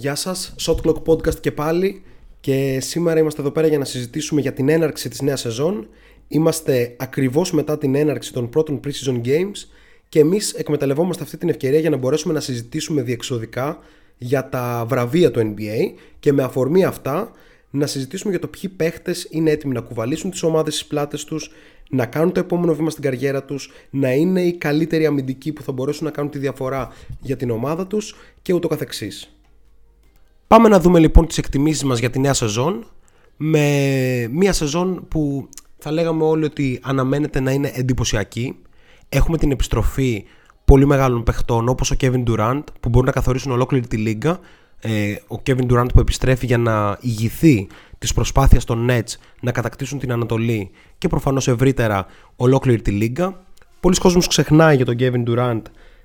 Γεια σας, Shot Clock Podcast και πάλι και σήμερα είμαστε εδώ πέρα για να συζητήσουμε για την έναρξη της νέας σεζόν. Είμαστε ακριβώς μετά την έναρξη των πρώτων pre-season games και εμείς εκμεταλλευόμαστε αυτή την ευκαιρία για να μπορέσουμε να συζητήσουμε διεξοδικά για τα βραβεία του NBA και με αφορμή αυτά να συζητήσουμε για το ποιοι παίχτες είναι έτοιμοι να κουβαλήσουν τις ομάδες στις πλάτες τους, να κάνουν το επόμενο βήμα στην καριέρα τους, να είναι οι καλύτεροι αμυντικοί που θα μπορέσουν να κάνουν τη διαφορά για την ομάδα τους και ούτω καθεξής. Πάμε να δούμε λοιπόν τις εκτιμήσεις μας για τη νέα σεζόν με μια σεζόν που θα λέγαμε όλοι ότι αναμένεται να είναι εντυπωσιακή. Έχουμε την επιστροφή πολύ μεγάλων παιχτών όπως ο Kevin Durant που μπορούν να καθορίσουν ολόκληρη τη λίγα. Ε, ο Kevin Durant που επιστρέφει για να ηγηθεί της προσπάθειας των Nets να κατακτήσουν την Ανατολή και προφανώς ευρύτερα ολόκληρη τη λίγα. Πολλοί κόσμος ξεχνάει για τον Kevin Durant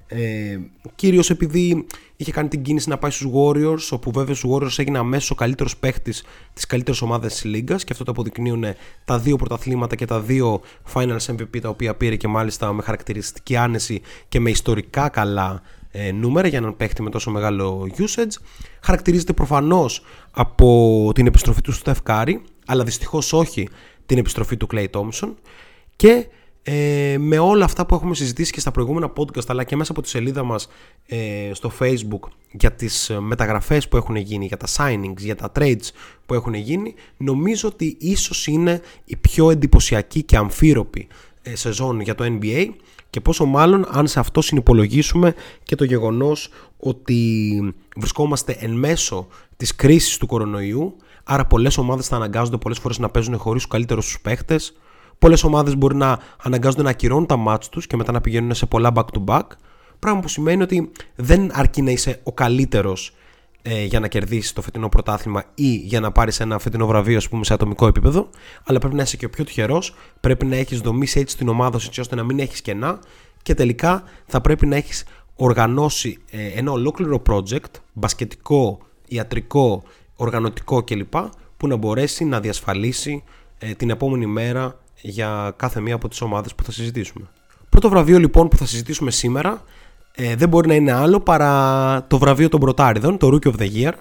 ε, κυρίως επειδή είχε κάνει την κίνηση να πάει στους Warriors όπου βέβαια στους Warriors έγινε αμέσως ο καλύτερος παίχτης της καλύτερης ομάδας της Λίγκας και αυτό το αποδεικνύουν τα δύο πρωταθλήματα και τα δύο Finals MVP τα οποία πήρε και μάλιστα με χαρακτηριστική άνεση και με ιστορικά καλά ε, νούμερα για έναν παίχτη με τόσο μεγάλο usage. Χαρακτηρίζεται προφανώς από την επιστροφή του Steph Curry αλλά δυστυχώς όχι την επιστροφή του Clay Thompson. Και ε, με όλα αυτά που έχουμε συζητήσει και στα προηγούμενα podcast αλλά και μέσα από τη σελίδα μας ε, στο facebook για τις ε, μεταγραφές που έχουν γίνει, για τα signings, για τα trades που έχουν γίνει νομίζω ότι ίσως είναι η πιο εντυπωσιακή και αμφίροπη ε, σεζόν για το NBA και πόσο μάλλον αν σε αυτό συνυπολογίσουμε και το γεγονός ότι βρισκόμαστε εν μέσω της κρίσης του κορονοϊού άρα πολλές ομάδες θα αναγκάζονται πολλές φορές να παίζουν χωρίς τους καλύτερους τους παίχτες Πολλές ομάδες μπορεί να αναγκάζονται να ακυρώνουν τα μάτς τους και μετά να πηγαίνουν σε πολλά back-to-back. Πράγμα που σημαίνει ότι δεν αρκεί να είσαι ο καλύτερος ε, για να κερδίσεις το φετινό πρωτάθλημα ή για να πάρεις ένα φετινό βραβείο, ας πούμε, σε ατομικό επίπεδο, αλλά πρέπει να είσαι και ο πιο τυχερός. Πρέπει να έχεις δομήσει έτσι την ομάδα σου, έτσι ώστε να μην έχεις κενά και τελικά θα πρέπει να έχεις οργανώσει ε, ένα ολόκληρο project, μπασκετικό, ιατρικό, οργανωτικό κλπ. που να μπορέσει να διασφαλίσει ε, την επόμενη μέρα για κάθε μία από τις ομάδες που θα συζητήσουμε. Πρώτο βραβείο λοιπόν που θα συζητήσουμε σήμερα ε, δεν μπορεί να είναι άλλο παρά το βραβείο των πρωτάριδων, το Rookie of the Year.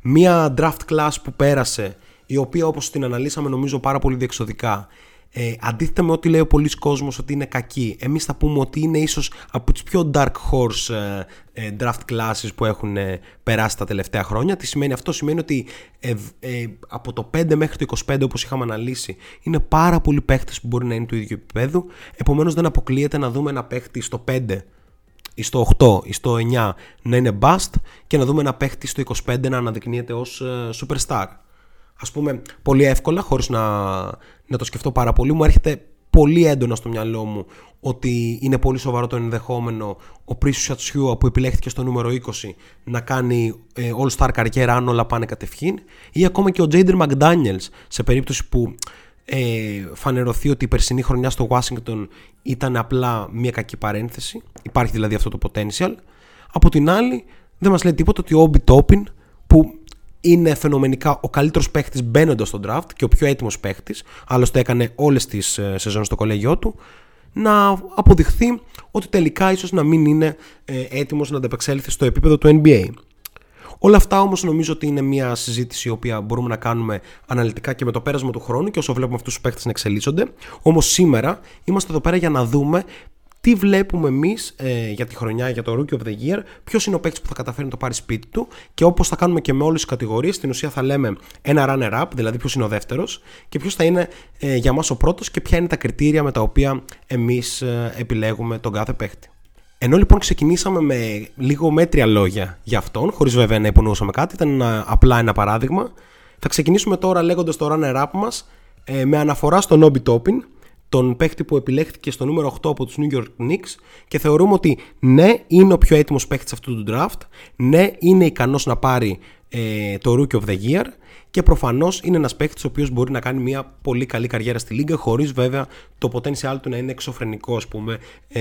Μία draft class που πέρασε, η οποία όπως την αναλύσαμε νομίζω πάρα πολύ διεξοδικά, ε, αντίθετα με ό,τι λέει ο πολλής κόσμος ότι είναι κακή, εμείς θα πούμε ότι είναι ίσως από τις πιο dark horse ε, ε draft classes που έχουν ε, περάσει τα τελευταία χρόνια. Τι σημαίνει αυτό, σημαίνει ότι ε, από το 5 μέχρι το 25 όπως είχαμε αναλύσει είναι πάρα πολλοί παίχτες που μπορεί να είναι του ίδιου επίπεδου, επομένως δεν αποκλείεται να δούμε ένα παίχτη στο 5 ή στο 8 ή στο 9 να είναι bust και να δούμε ένα παίχτη στο 25 να αναδεικνύεται ως superstar ας πούμε πολύ εύκολα χωρίς να, να το σκεφτώ πάρα πολύ μου έρχεται πολύ έντονα στο μυαλό μου ότι είναι πολύ σοβαρό το ενδεχόμενο ο Πρίσους Σατσιούα που επιλέχθηκε στο νούμερο 20 να κάνει ε, all-star καριέρα αν όλα πάνε κατευχήν ή ακόμα και ο Τζέιντερ Μακδάνιελς σε περίπτωση που ε, φανερωθεί ότι η περσινή χρονιά στο Washington ήταν απλά μια κακή παρένθεση υπάρχει δηλαδή αυτό το potential από την άλλη δεν μας λέει τίποτα ότι ο Όμπι Τόπιν που είναι φαινομενικά ο καλύτερος παίχτης μπαίνοντας στον draft και ο πιο έτοιμος παίχτης, άλλωστε έκανε όλες τις ε, σεζόν στο κολέγιό του, να αποδειχθεί ότι τελικά ίσως να μην είναι ε, έτοιμος να ανταπεξέλθει στο επίπεδο του NBA. Όλα αυτά όμως νομίζω ότι είναι μια συζήτηση η οποία μπορούμε να κάνουμε αναλυτικά και με το πέρασμα του χρόνου και όσο βλέπουμε αυτούς τους παίχτες να εξελίσσονται. Όμως σήμερα είμαστε εδώ πέρα για να δούμε τι βλέπουμε εμείς ε, για τη χρονιά, για το Rookie of the Year, ποιος είναι ο παίκτης που θα καταφέρει να το πάρει σπίτι του και όπως θα κάνουμε και με όλες τις κατηγορίες, στην ουσία θα λέμε ένα runner-up, δηλαδή ποιος είναι ο δεύτερος και ποιος θα είναι ε, για μας ο πρώτος και ποια είναι τα κριτήρια με τα οποία εμείς ε, επιλέγουμε τον κάθε παίκτη. Ενώ λοιπόν ξεκινήσαμε με λίγο μέτρια λόγια για αυτόν, χωρίς βέβαια να υπονοούσαμε κάτι, ήταν απλά ένα παράδειγμα. Θα ξεκινήσουμε τώρα λέγοντας το runner-up μας ε, με αναφορά στον Obi Toppin, τον παίχτη που επιλέχθηκε στο νούμερο 8 από τους New York Knicks και θεωρούμε ότι ναι είναι ο πιο έτοιμος παίχτης αυτού του draft, ναι είναι ικανός να πάρει ε, το Rookie of the Year και προφανώς είναι ένας παίχτης ο οποίος μπορεί να κάνει μια πολύ καλή καριέρα στη λίγα χωρίς βέβαια το potential του να είναι εξωφρενικό ας πούμε ε,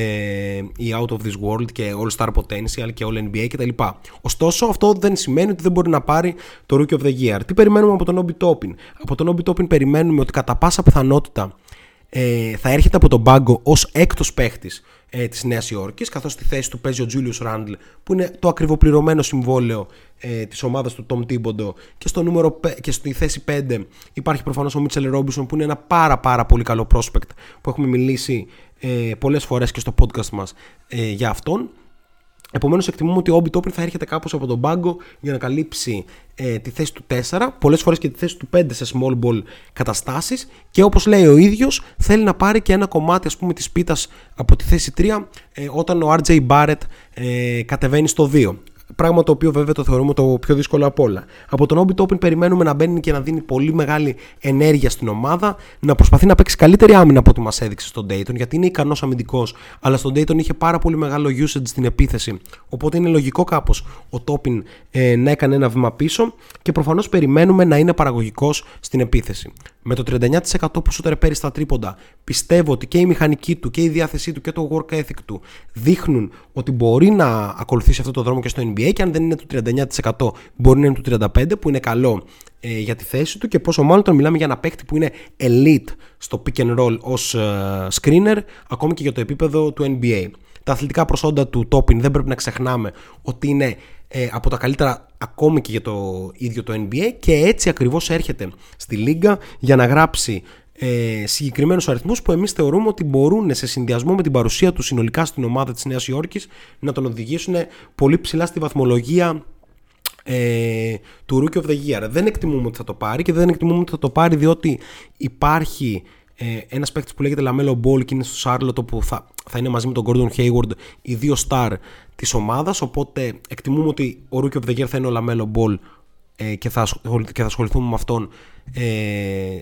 η Out of This World και All Star Potential και All NBA κτλ. Ωστόσο αυτό δεν σημαίνει ότι δεν μπορεί να πάρει το Rookie of the Year. Τι περιμένουμε από τον Obi Toppin; Από τον Obi Toppin περιμένουμε ότι κατά πάσα πιθανότητα ε, θα έρχεται από τον πάγκο ως έκτος παίχτης ε, της Νέας Υόρκης καθώς στη θέση του παίζει ο Julius Randle που είναι το ακριβοπληρωμένο συμβόλαιο ε, της ομάδας του Tom Thibodeau και, στο νούμερο, και στη θέση 5 υπάρχει προφανώς ο Mitchell Robinson που είναι ένα πάρα πάρα πολύ καλό prospect που έχουμε μιλήσει ε, πολλές φορές και στο podcast μας ε, για αυτόν Επομένως, εκτιμούμε ότι ο Όμπι Τόπιν θα έρχεται κάπως από τον πάγκο για να καλύψει ε, τη θέση του 4, πολλές φορές και τη θέση του 5 σε small ball καταστάσεις. Και όπως λέει ο ίδιος, θέλει να πάρει και ένα κομμάτι ας πούμε, της πίτας από τη θέση 3 ε, όταν ο RJ Barrett ε, κατεβαίνει στο 2. Πράγμα το οποίο βέβαια το θεωρούμε το πιο δύσκολο από όλα. Από τον Όμπι Τόπιν περιμένουμε να μπαίνει και να δίνει πολύ μεγάλη ενέργεια στην ομάδα, να προσπαθεί να παίξει καλύτερη άμυνα από ό,τι μας έδειξε στον Dayton, γιατί είναι ικανός αμυντικός, αλλά στον Dayton είχε πάρα πολύ μεγάλο usage στην επίθεση. Οπότε είναι λογικό κάπως ο Τόπιν ε, να έκανε ένα βήμα πίσω και προφανώς περιμένουμε να είναι παραγωγικός στην επίθεση. Με το 39% που σου τρεπέρει στα τρίποντα, πιστεύω ότι και η μηχανική του και η διάθεσή του και το work ethic του δείχνουν ότι μπορεί να ακολουθήσει αυτό το δρόμο και στο NBA και αν δεν είναι του 39% μπορεί να είναι του 35% που είναι καλό ε, για τη θέση του και πόσο μάλλον όταν μιλάμε για ένα παίκτη που είναι elite στο pick and roll ως ε, screener ακόμη και για το επίπεδο του NBA. Τα αθλητικά προσόντα του Topin δεν πρέπει να ξεχνάμε ότι είναι ε, από τα καλύτερα ακόμη και για το ίδιο το NBA και έτσι ακριβώς έρχεται στη Λίγκα για να γράψει ε, συγκεκριμένους αριθμούς που εμείς θεωρούμε ότι μπορούν σε συνδυασμό με την παρουσία τους συνολικά στην ομάδα της Νέας Υόρκης να τον οδηγήσουν πολύ ψηλά στη βαθμολογία ε, του Rookie of the Year. Δεν εκτιμούμε ότι θα το πάρει και δεν εκτιμούμε ότι θα το πάρει διότι υπάρχει ε, ένας παίκτης που λέγεται Lamelo Ball και είναι στο Σάρλοτ όπου θα, θα είναι μαζί με τον Gordon Hayward οι δύο star της ομάδας. Οπότε εκτιμούμε ότι ο Rookie of the Year θα είναι ο Lamelo Ball ε, και, θα, και θα ασχοληθούμε με αυτόν ε,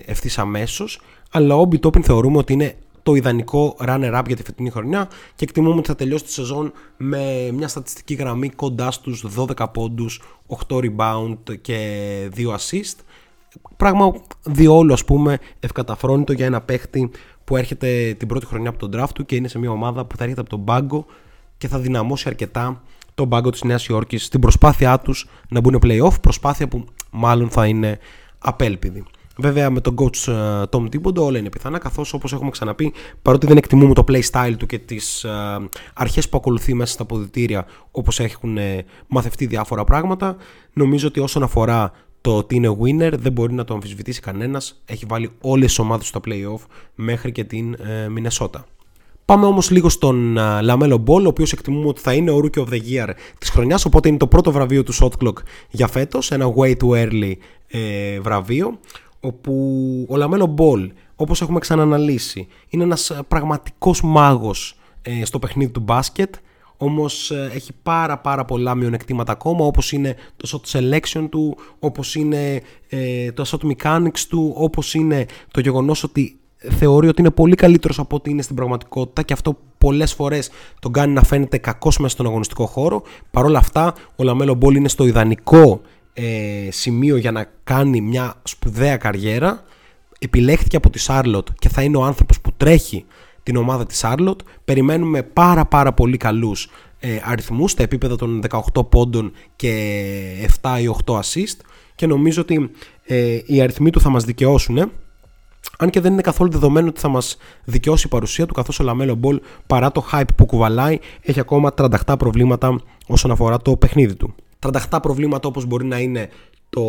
ευθύς αμέσως. Αλλά ο Obi Toppin θεωρούμε ότι είναι το ιδανικό runner-up για τη φετινή χρονιά και εκτιμούμε ότι θα τελειώσει τη σεζόν με μια στατιστική γραμμή κοντά στους 12 πόντους, 8 rebound και 2 assist. Πράγμα διόλου ας πούμε ευκαταφρόνητο για ένα παίχτη που έρχεται την πρώτη χρονιά από τον draft του και είναι σε μια ομάδα που θα έρχεται από τον πάγκο και θα δυναμώσει αρκετά τον πάγκο της Νέας Υόρκης στην προσπάθειά τους να μπουν playoff, προσπάθεια που μάλλον θα είναι απέλπιδη. Βέβαια με τον coach uh, Tom Thibodeau όλα είναι πιθανά καθώς όπως έχουμε ξαναπεί παρότι δεν εκτιμούμε το play style του και τις uh, αρχές που ακολουθεί μέσα στα αποδητήρια όπως έχουν uh, μαθευτεί διάφορα πράγματα νομίζω ότι όσον αφορά το ότι είναι winner δεν μπορεί να το αμφισβητήσει κανένας έχει βάλει όλες τις ομάδες στα playoff μέχρι και την Μινεσότα. Πάμε όμως λίγο στον Λαμέλο Μπολ, ο οποίος εκτιμούμε ότι θα είναι ο Rookie of the Year της χρονιάς. Οπότε είναι το πρώτο βραβείο του Shot Clock για φέτος. Ένα way too early ε, βραβείο. Όπου ο Λαμέλο Μπολ, όπως έχουμε ξαναναλύσει, είναι ένας πραγματικός μάγος ε, στο παιχνίδι του μπάσκετ. Όμως ε, έχει πάρα πάρα πολλά μειονεκτήματα ακόμα όπως είναι το shot selection του, όπως είναι ε, το shot mechanics του, όπως είναι το γεγονός ότι θεωρεί ότι είναι πολύ καλύτερος από ό,τι είναι στην πραγματικότητα και αυτό πολλές φορές τον κάνει να φαίνεται κακός μέσα στον αγωνιστικό χώρο. Παρ' όλα αυτά, ο Λαμέλο Μπόλ είναι στο ιδανικό ε, σημείο για να κάνει μια σπουδαία καριέρα. Επιλέχθηκε από τη Σάρλοτ και θα είναι ο άνθρωπος που τρέχει την ομάδα της Σάρλοτ. Περιμένουμε πάρα πάρα πολύ καλούς ε, αριθμούς στα επίπεδα των 18 πόντων και 7 ή 8 assist και νομίζω ότι ε, οι αριθμοί του θα μας δικαιώσουν αν και δεν είναι καθόλου δεδομένο ότι θα μας δικαιώσει η παρουσία του, καθώς ο Λαμέλο Μπολ παρά το hype που κουβαλάει, έχει ακόμα 38 προβλήματα όσον αφορά το παιχνίδι του. 38 προβλήματα όπως μπορεί να είναι το...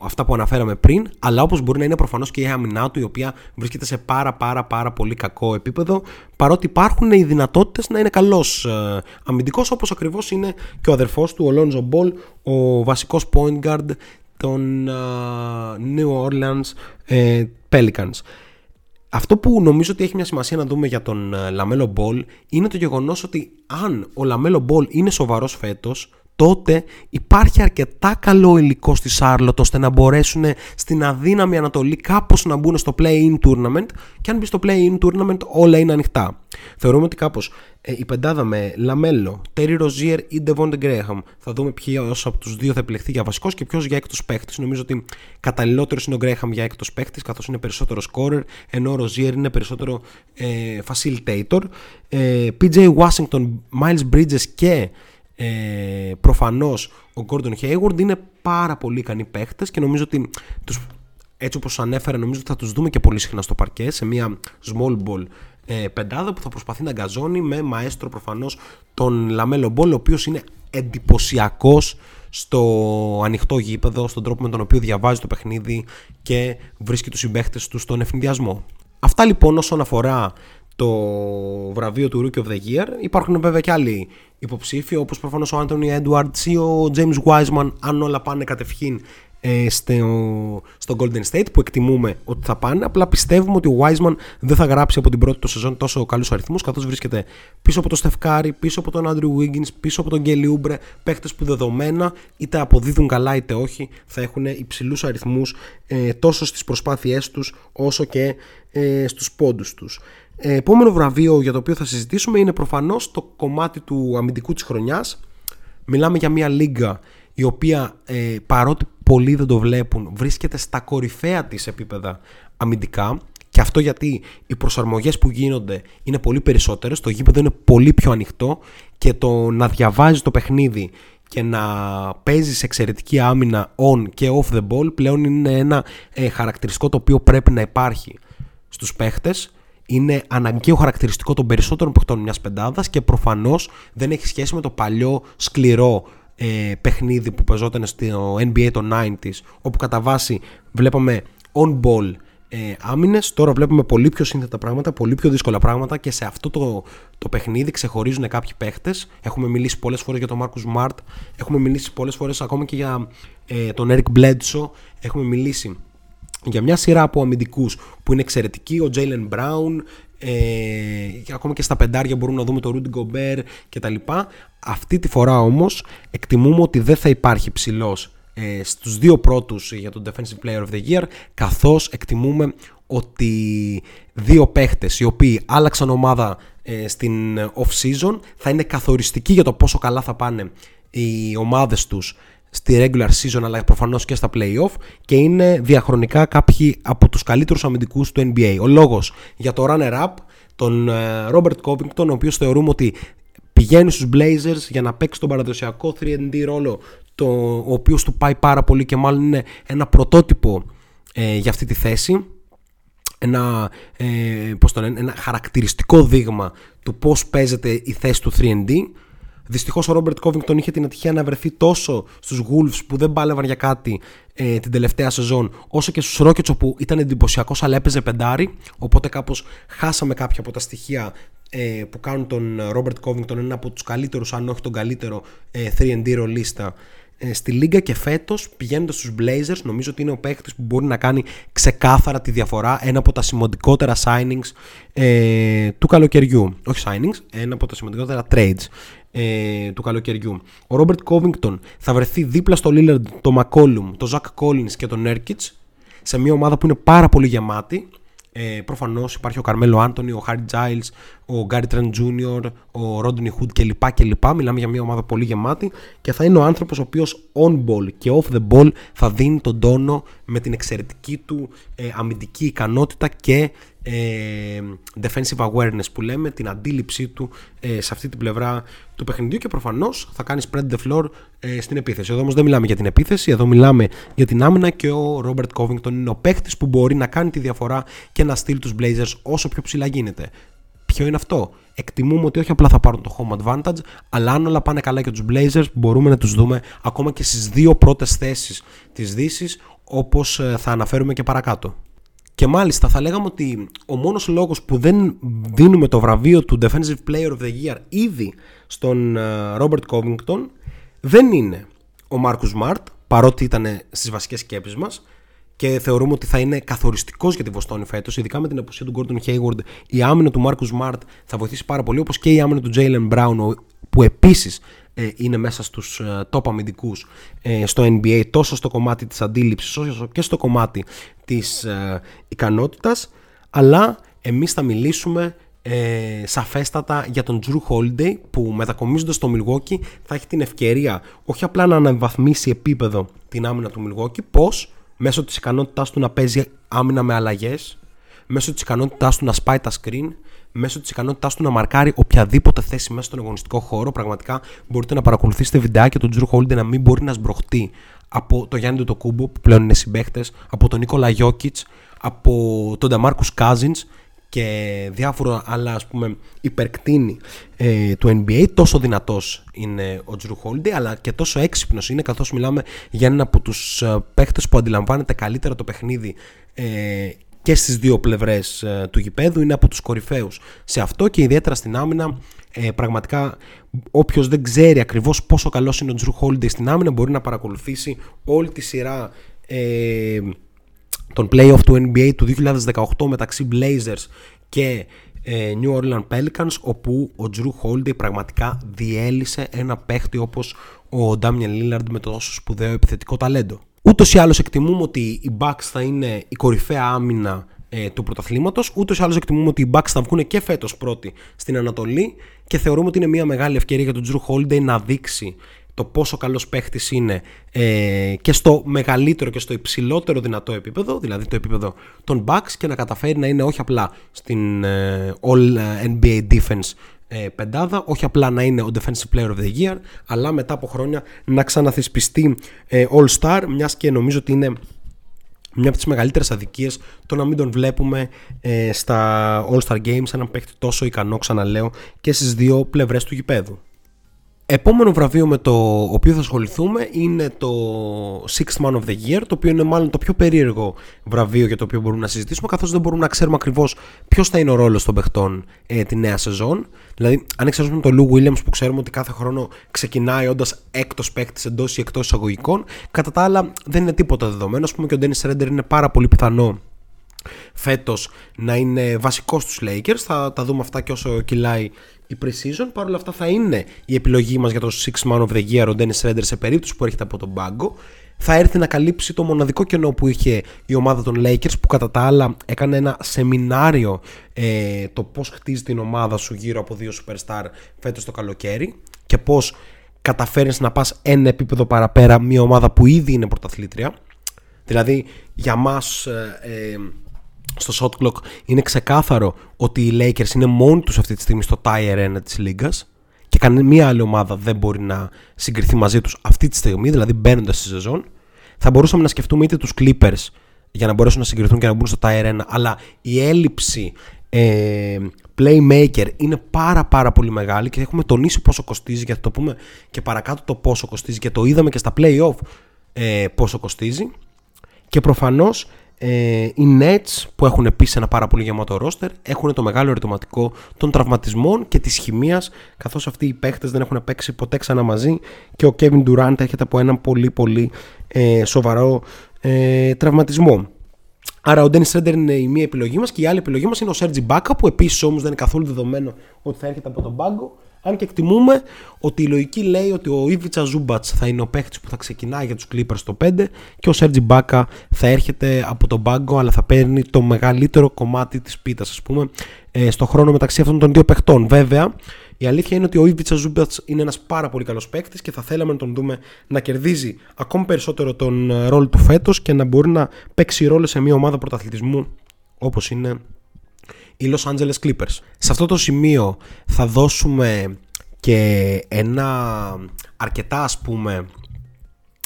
αυτά που αναφέραμε πριν, αλλά όπως μπορεί να είναι προφανώς και η άμυνά του, η οποία βρίσκεται σε πάρα πάρα πάρα πολύ κακό επίπεδο, παρότι υπάρχουν οι δυνατότητες να είναι καλός ε, αμυντικός, όπως ακριβώς είναι και ο αδερφός του, ο Λόντζο Μπολ, ο βασικός point guard των ε, New Orleans ε, Pelicans. Αυτό που νομίζω ότι έχει μια σημασία να δούμε για τον Λαμέλο Μπολ είναι το γεγονός ότι αν ο Λαμέλο Μπολ είναι σοβαρός φέτος τότε υπάρχει αρκετά καλό υλικό στη Σάρλοτ ώστε να μπορέσουν στην αδύναμη Ανατολή κάπως να μπουν στο play-in tournament και αν μπει στο play-in tournament όλα είναι ανοιχτά. Θεωρούμε ότι κάπως ε, η πεντάδα με Λαμέλο, Τέρι Ροζίερ ή Ντεβόντε Γκρέχαμ θα δούμε ποιο από τους δύο θα επιλεχθεί για βασικός και ποιος για έκτος παίχτης. Νομίζω ότι καταλληλότερος είναι ο Γκρέχαμ για έκτος παίχτης καθώς είναι περισσότερο scorer ενώ ο Ροζίερ είναι περισσότερο ε, facilitator. Ε, PJ Washington, Miles Bridges και ε, προφανώς ο Gordon Hayward είναι πάρα πολύ ικανοί παίχτες και νομίζω ότι τους έτσι όπως ανέφερα νομίζω ότι θα τους δούμε και πολύ συχνά στο παρκέ σε μια small ball ε, πεντάδα που θα προσπαθεί να γκαζώνει με μαέστρο προφανώς τον Λαμέλο Μπολ ο οποίος είναι εντυπωσιακός στο ανοιχτό γήπεδο, στον τρόπο με τον οποίο διαβάζει το παιχνίδι και βρίσκει τους συμπαίχτες του στον ευνηδιασμό. Αυτά λοιπόν όσον αφορά το βραβείο του Rookie of the Year. Υπάρχουν βέβαια και άλλοι υποψήφοι όπως προφανώς ο Anthony Edwards ή ο James Wiseman αν όλα πάνε κατευχήν ε, στο, στο Golden State που εκτιμούμε ότι θα πάνε. Απλά πιστεύουμε ότι ο Wiseman δεν θα γράψει από την πρώτη του σεζόν τόσο καλούς αριθμούς καθώς βρίσκεται πίσω από τον Στεφκάρη, πίσω από τον Andrew Wiggins, πίσω από τον Γκέλι Ούμπρε. Παίχτες που δεδομένα είτε αποδίδουν καλά είτε όχι θα έχουν υψηλούς αριθμούς ε, τόσο στις προσπάθειές τους όσο και ε, στους πόντους τους. Ε, επόμενο βραβείο για το οποίο θα συζητήσουμε είναι προφανώς το κομμάτι του αμυντικού της χρονιάς. Μιλάμε για μια λίγα η οποία ε, παρότι πολλοί δεν το βλέπουν. Βρίσκεται στα κορυφαία της επίπεδα αμυντικά και αυτό γιατί οι προσαρμογές που γίνονται είναι πολύ περισσότερες, το γήπεδο είναι πολύ πιο ανοιχτό και το να διαβάζεις το παιχνίδι και να παίζεις εξαιρετική άμυνα on και off the ball πλέον είναι ένα ε, χαρακτηριστικό το οποίο πρέπει να υπάρχει στους παίχτες. Είναι αναγκαίο χαρακτηριστικό των περισσότερων παιχτών μιας πεντάδας και προφανώς δεν έχει σχέση με το παλιό σκληρό ε, παιχνίδι που παίζονταν στο NBA των 90s όπου κατά βάση βλέπαμε on ball ε, άμυνες. Τώρα βλέπουμε πολύ πιο σύνθετα πράγματα πολύ πιο δύσκολα πράγματα και σε αυτό το, το παιχνίδι ξεχωρίζουν κάποιοι παίχτες. Έχουμε μιλήσει πολλές φορές για τον Marcus Smart έχουμε μιλήσει πολλές φορές ακόμα και για ε, τον Eric Bledsoe έχουμε μιλήσει για μια σειρά από αμυντικούς που είναι εξαιρετικοί, ο Jalen Brown, ε, ακόμα και στα πεντάρια μπορούμε να δούμε το Rudy Gobert κτλ. Αυτή τη φορά όμως εκτιμούμε ότι δεν θα υπάρχει ψηλός ε, στους δύο πρώτους για τον Defensive Player of the Year καθώς εκτιμούμε ότι δύο παίχτες οι οποίοι άλλαξαν ομάδα ε, στην off-season θα είναι καθοριστικοί για το πόσο καλά θα πάνε οι ομάδες τους στη regular season αλλά προφανώς και στα playoff και είναι διαχρονικά κάποιοι από τους καλύτερους αμυντικούς του NBA. Ο λόγος για το runner-up, τον ε, Robert Covington, ο οποίος θεωρούμε ότι πηγαίνει στους Blazers για να παίξει τον παραδοσιακό 3D ρόλο το, ο οποίος του πάει πάρα πολύ και μάλλον είναι ένα πρωτότυπο ε, για αυτή τη θέση ένα, ε, πώς το λένε, ένα χαρακτηριστικό δείγμα του πώς παίζεται η θέση του 3D Δυστυχώς ο Ρόμπερτ Κόβινγκτον είχε την ατυχία να βρεθεί τόσο στους Wolves που δεν πάλευαν για κάτι ε, την τελευταία σεζόν, όσο και στους Rockets όπου ήταν εντυπωσιακός αλλά έπαιζε πεντάρι. Οπότε κάπως χάσαμε κάποια από τα στοιχεία ε, που κάνουν τον Ρόμπερτ Κόβινγκτον ένα από τους καλύτερους, αν όχι τον καλύτερο ε, 3D ρολίστα ε, στη Λίγκα και φέτος πηγαίνοντας στους Blazers, νομίζω ότι είναι ο παίκτης που μπορεί να κάνει ξεκάθαρα τη διαφορά. Ένα από τα σημαντικότερα signings ε, του καλοκαιριού. Όχι signings, ένα από τα σημαντικότερα trades ε, του καλοκαιριού. Ο Ρόμπερτ Covington θα βρεθεί δίπλα στο Lillard, το McCollum, το Zach Collins και τον Nurkic σε μια ομάδα που είναι πάρα πολύ γεμάτη. Ε, Προφανώς υπάρχει ο Καρμέλο Άντωνη, ο Χάρι Τζάιλς, ο Γκάρι Τρέντ Τζούνιορ, ο Ρόντονι Χουντ κλπ, κλπ. Μιλάμε για μια ομάδα πολύ γεμάτη και θα είναι ο άνθρωπος ο οποίος on ball και off the ball θα δίνει τον τόνο με την εξαιρετική του ε, αμυντική ικανότητα και ε, defensive awareness που λέμε, την αντίληψή του ε, σε αυτή την πλευρά του παιχνιδιού και προφανώς θα κάνεις spread the floor ε, στην επίθεση. Εδώ όμως δεν μιλάμε για την επίθεση, εδώ μιλάμε για την άμυνα και ο Robert Covington είναι ο παίχτη που μπορεί να κάνει τη διαφορά και να στείλει τους Blazers όσο πιο ψηλά γίνεται. Ποιο είναι αυτό; Εκτιμούμε ότι όχι απλά θα πάρουν το home advantage, αλλά αν όλα πάνε καλά για τους Blazers, μπορούμε να τους δούμε ακόμα και στις δύο πρώτες θέσεις της Δύσης, όπως θα αναφέρουμε και παρακάτω. Και μάλιστα θα λέγαμε ότι ο μόνος λόγος που δεν δίνουμε το βραβείο του Defensive Player of the Year ήδη στον Robert Covington δεν είναι ο Marcus Smart παρότι ήταν στις βασικές σκέψεις μας και θεωρούμε ότι θα είναι καθοριστικός για τη Βοστόνη φέτος ειδικά με την απουσία του Gordon Hayward. Η άμυνα του Marcus Smart θα βοηθήσει πάρα πολύ όπως και η άμυνα του Jalen Brown που επίσης ε, είναι μέσα στους ε, top αμυντικούς ε, στο NBA τόσο στο κομμάτι της αντίληψης όσο και στο κομμάτι της ικανότητας. Αλλά εμείς θα μιλήσουμε ε, σαφέστατα για τον Drew Holiday που μετακομίζοντας στο Milwaukee θα έχει την ευκαιρία όχι απλά να αναβαθμίσει επίπεδο την άμυνα του Milwaukee πως μέσω της ικανότητάς του να παίζει άμυνα με αλλαγές μέσω της ικανότητάς του να σπάει τα screen μέσω της ικανότητάς του να μαρκάρει οποιαδήποτε θέση μέσα στον αγωνιστικό χώρο. Πραγματικά μπορείτε να παρακολουθήσετε βιντεάκια του Τζουρ Χόλντε να μην μπορεί να σμπροχτεί από τον Γιάννη Τοκούμπο που πλέον είναι συμπαίχτες, από τον Νίκολα Γιώκητς, από τον Νταμάρκους Κάζινς και διάφορα άλλα ας πούμε υπερκτίνη ε, του NBA τόσο δυνατός είναι ο Τζρου Χόλντι αλλά και τόσο έξυπνος είναι καθώς μιλάμε για έναν από τους ε, παίχτες που αντιλαμβάνεται καλύτερα το παιχνίδι ε, και στις δύο πλευρές ε, του γηπέδου είναι από τους κορυφαίους σε αυτό και ιδιαίτερα στην άμυνα ε, πραγματικά όποιος δεν ξέρει ακριβώς πόσο καλός είναι ο Τζρου Χόλντι στην άμυνα μπορεί να παρακολουθήσει όλη τη σειρά ε, τον playoff του NBA του 2018 μεταξύ Blazers και ε, New Orleans Pelicans όπου ο Drew Holiday πραγματικά διέλυσε ένα παίχτη όπως ο Damian Lillard με το τόσο σπουδαίο επιθετικό ταλέντο. Ούτως ή άλλως εκτιμούμε ότι οι Bucks θα είναι η κορυφαία άμυνα ε, του πρωταθλήματος. Ούτως ή άλλως εκτιμούμε ότι οι Bucks θα βγουν και φέτος πρώτοι στην Ανατολή και θεωρούμε ότι είναι μια μεγάλη ευκαιρία για τον Drew Holiday να δείξει το πόσο καλός παίχτης είναι ε, και στο μεγαλύτερο και στο υψηλότερο δυνατό επίπεδο, δηλαδή το επίπεδο των Bucks και να καταφέρει να είναι όχι απλά στην ε, All NBA Defense ε, πεντάδα, όχι απλά να είναι ο Defensive Player of the Year, αλλά μετά από χρόνια να ξαναθυσπιστεί ε, All Star, μιας και νομίζω ότι είναι μια από τις μεγαλύτερες αδικίες το να μην τον βλέπουμε ε, στα All Star Games έναν παίχτη τόσο ικανό ξαναλέω και στις δύο πλευρές του γηπέδου. Επόμενο βραβείο με το οποίο θα ασχοληθούμε είναι το Sixth Man of the Year, το οποίο είναι μάλλον το πιο περίεργο βραβείο για το οποίο μπορούμε να συζητήσουμε, καθώς δεν μπορούμε να ξέρουμε ακριβώς ποιος θα είναι ο ρόλος των παιχτών ε, τη νέα σεζόν. Δηλαδή, αν εξαιρέσουμε τον Lou Williams που ξέρουμε ότι κάθε χρόνο ξεκινάει όντας έκτος παίκτης εντός ή εκτός εισαγωγικών, κατά τα άλλα δεν είναι τίποτα δεδομένο. Α πούμε και ο Dennis Redder είναι πάρα πολύ πιθανό φέτος να είναι βασικός στους Lakers. Θα τα δούμε αυτά και όσο κυλάει η pre-season. Παρ' όλα αυτά θα είναι η επιλογή μας για το Six Man of the Year ο Dennis Redder σε περίπτωση που έρχεται από τον πάγκο. Θα έρθει να καλύψει το μοναδικό κενό που είχε η ομάδα των Lakers που κατά τα άλλα έκανε ένα σεμινάριο ε, το πώς χτίζει την ομάδα σου γύρω από δύο superstar φέτος το καλοκαίρι και πώς καταφέρει να πας ένα επίπεδο παραπέρα μια ομάδα που ήδη είναι πρωταθλήτρια. Δηλαδή για μας ε, ε, στο shot clock είναι ξεκάθαρο ότι οι Lakers είναι μόνοι τους αυτή τη στιγμή στο tier 1 της λίγας και καμία άλλη ομάδα δεν μπορεί να συγκριθεί μαζί τους αυτή τη στιγμή, δηλαδή μπαίνοντας στη σεζόν. Θα μπορούσαμε να σκεφτούμε είτε τους Clippers για να μπορέσουν να συγκριθούν και να μπουν στο tier 1, αλλά η έλλειψη ε, playmaker είναι πάρα πάρα πολύ μεγάλη και έχουμε τονίσει πόσο κοστίζει και θα το πούμε και παρακάτω το πόσο κοστίζει και το είδαμε και στα playoff ε, πόσο κοστίζει και προφανώς ε, οι Nets που έχουν επίση ένα πάρα πολύ γεμάτο ρόστερ έχουν το μεγάλο ερωτηματικό των τραυματισμών και της χημίας, καθώς αυτοί οι παίχτες δεν έχουν παίξει ποτέ ξανά μαζί και ο Kevin Durant έρχεται από έναν πολύ πολύ ε, σοβαρό ε, τραυματισμό. Άρα ο Dennis Redder είναι η μία επιλογή μας και η άλλη επιλογή μας είναι ο Sergi Baka που επίσης όμως δεν είναι καθόλου δεδομένο ότι θα έρχεται από τον πάγκο αν και εκτιμούμε ότι η λογική λέει ότι ο Ιβιτσα Ζούμπατς θα είναι ο παίχτης που θα ξεκινάει για τους Clippers στο 5 και ο Σέρτζι Μπάκα θα έρχεται από τον πάγκο αλλά θα παίρνει το μεγαλύτερο κομμάτι της πίτας, ας πούμε, ε, στο χρόνο μεταξύ αυτών των δύο παιχτών. Βέβαια, η αλήθεια είναι ότι ο Ιβιτσα Ζούμπατς είναι ένας πάρα πολύ καλός παίκτη και θα θέλαμε να τον δούμε να κερδίζει ακόμη περισσότερο τον ε, ρόλο του φέτος και να μπορεί να παίξει ρόλο σε μια ομάδα πρωταθλητισμού όπως είναι οι Los Angeles Clippers. Σε αυτό το σημείο θα δώσουμε και ένα αρκετά ας πούμε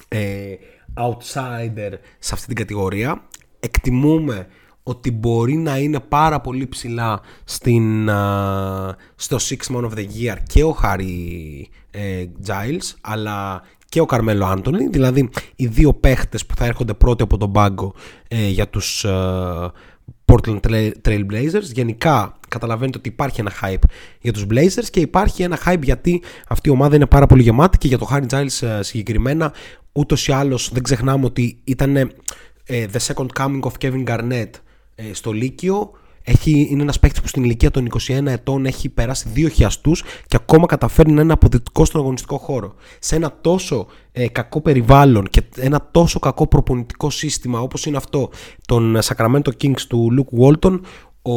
ε, outsider σε αυτή την κατηγορία. Εκτιμούμε ότι μπορεί να είναι πάρα πολύ ψηλά στην, στο Six Man of the Year και ο Harry ε, Giles αλλά και ο Καρμέλο Άντωνη δηλαδή οι δύο παίχτες που θα έρχονται πρώτοι από τον πάγκο ε, για τους Portland Trail Blazers. Γενικά καταλαβαίνετε ότι υπάρχει ένα hype για τους Blazers και υπάρχει ένα hype γιατί αυτή η ομάδα είναι πάρα πολύ γεμάτη και για το Harry Giles ε, συγκεκριμένα ούτως ή άλλως δεν ξεχνάμε ότι ήταν ε, the second coming of Kevin Garnett ε, στο Λύκειο έχει, είναι ένας παίκτης που στην ηλικία των 21 ετών έχει περάσει δύο χιαστούς και ακόμα καταφέρνει να είναι αποδεικτικό στον αγωνιστικό χώρο. Σε ένα τόσο ε, κακό περιβάλλον και ένα τόσο κακό προπονητικό σύστημα όπως είναι αυτό των Sacramento Kings του Luke Walton, ο,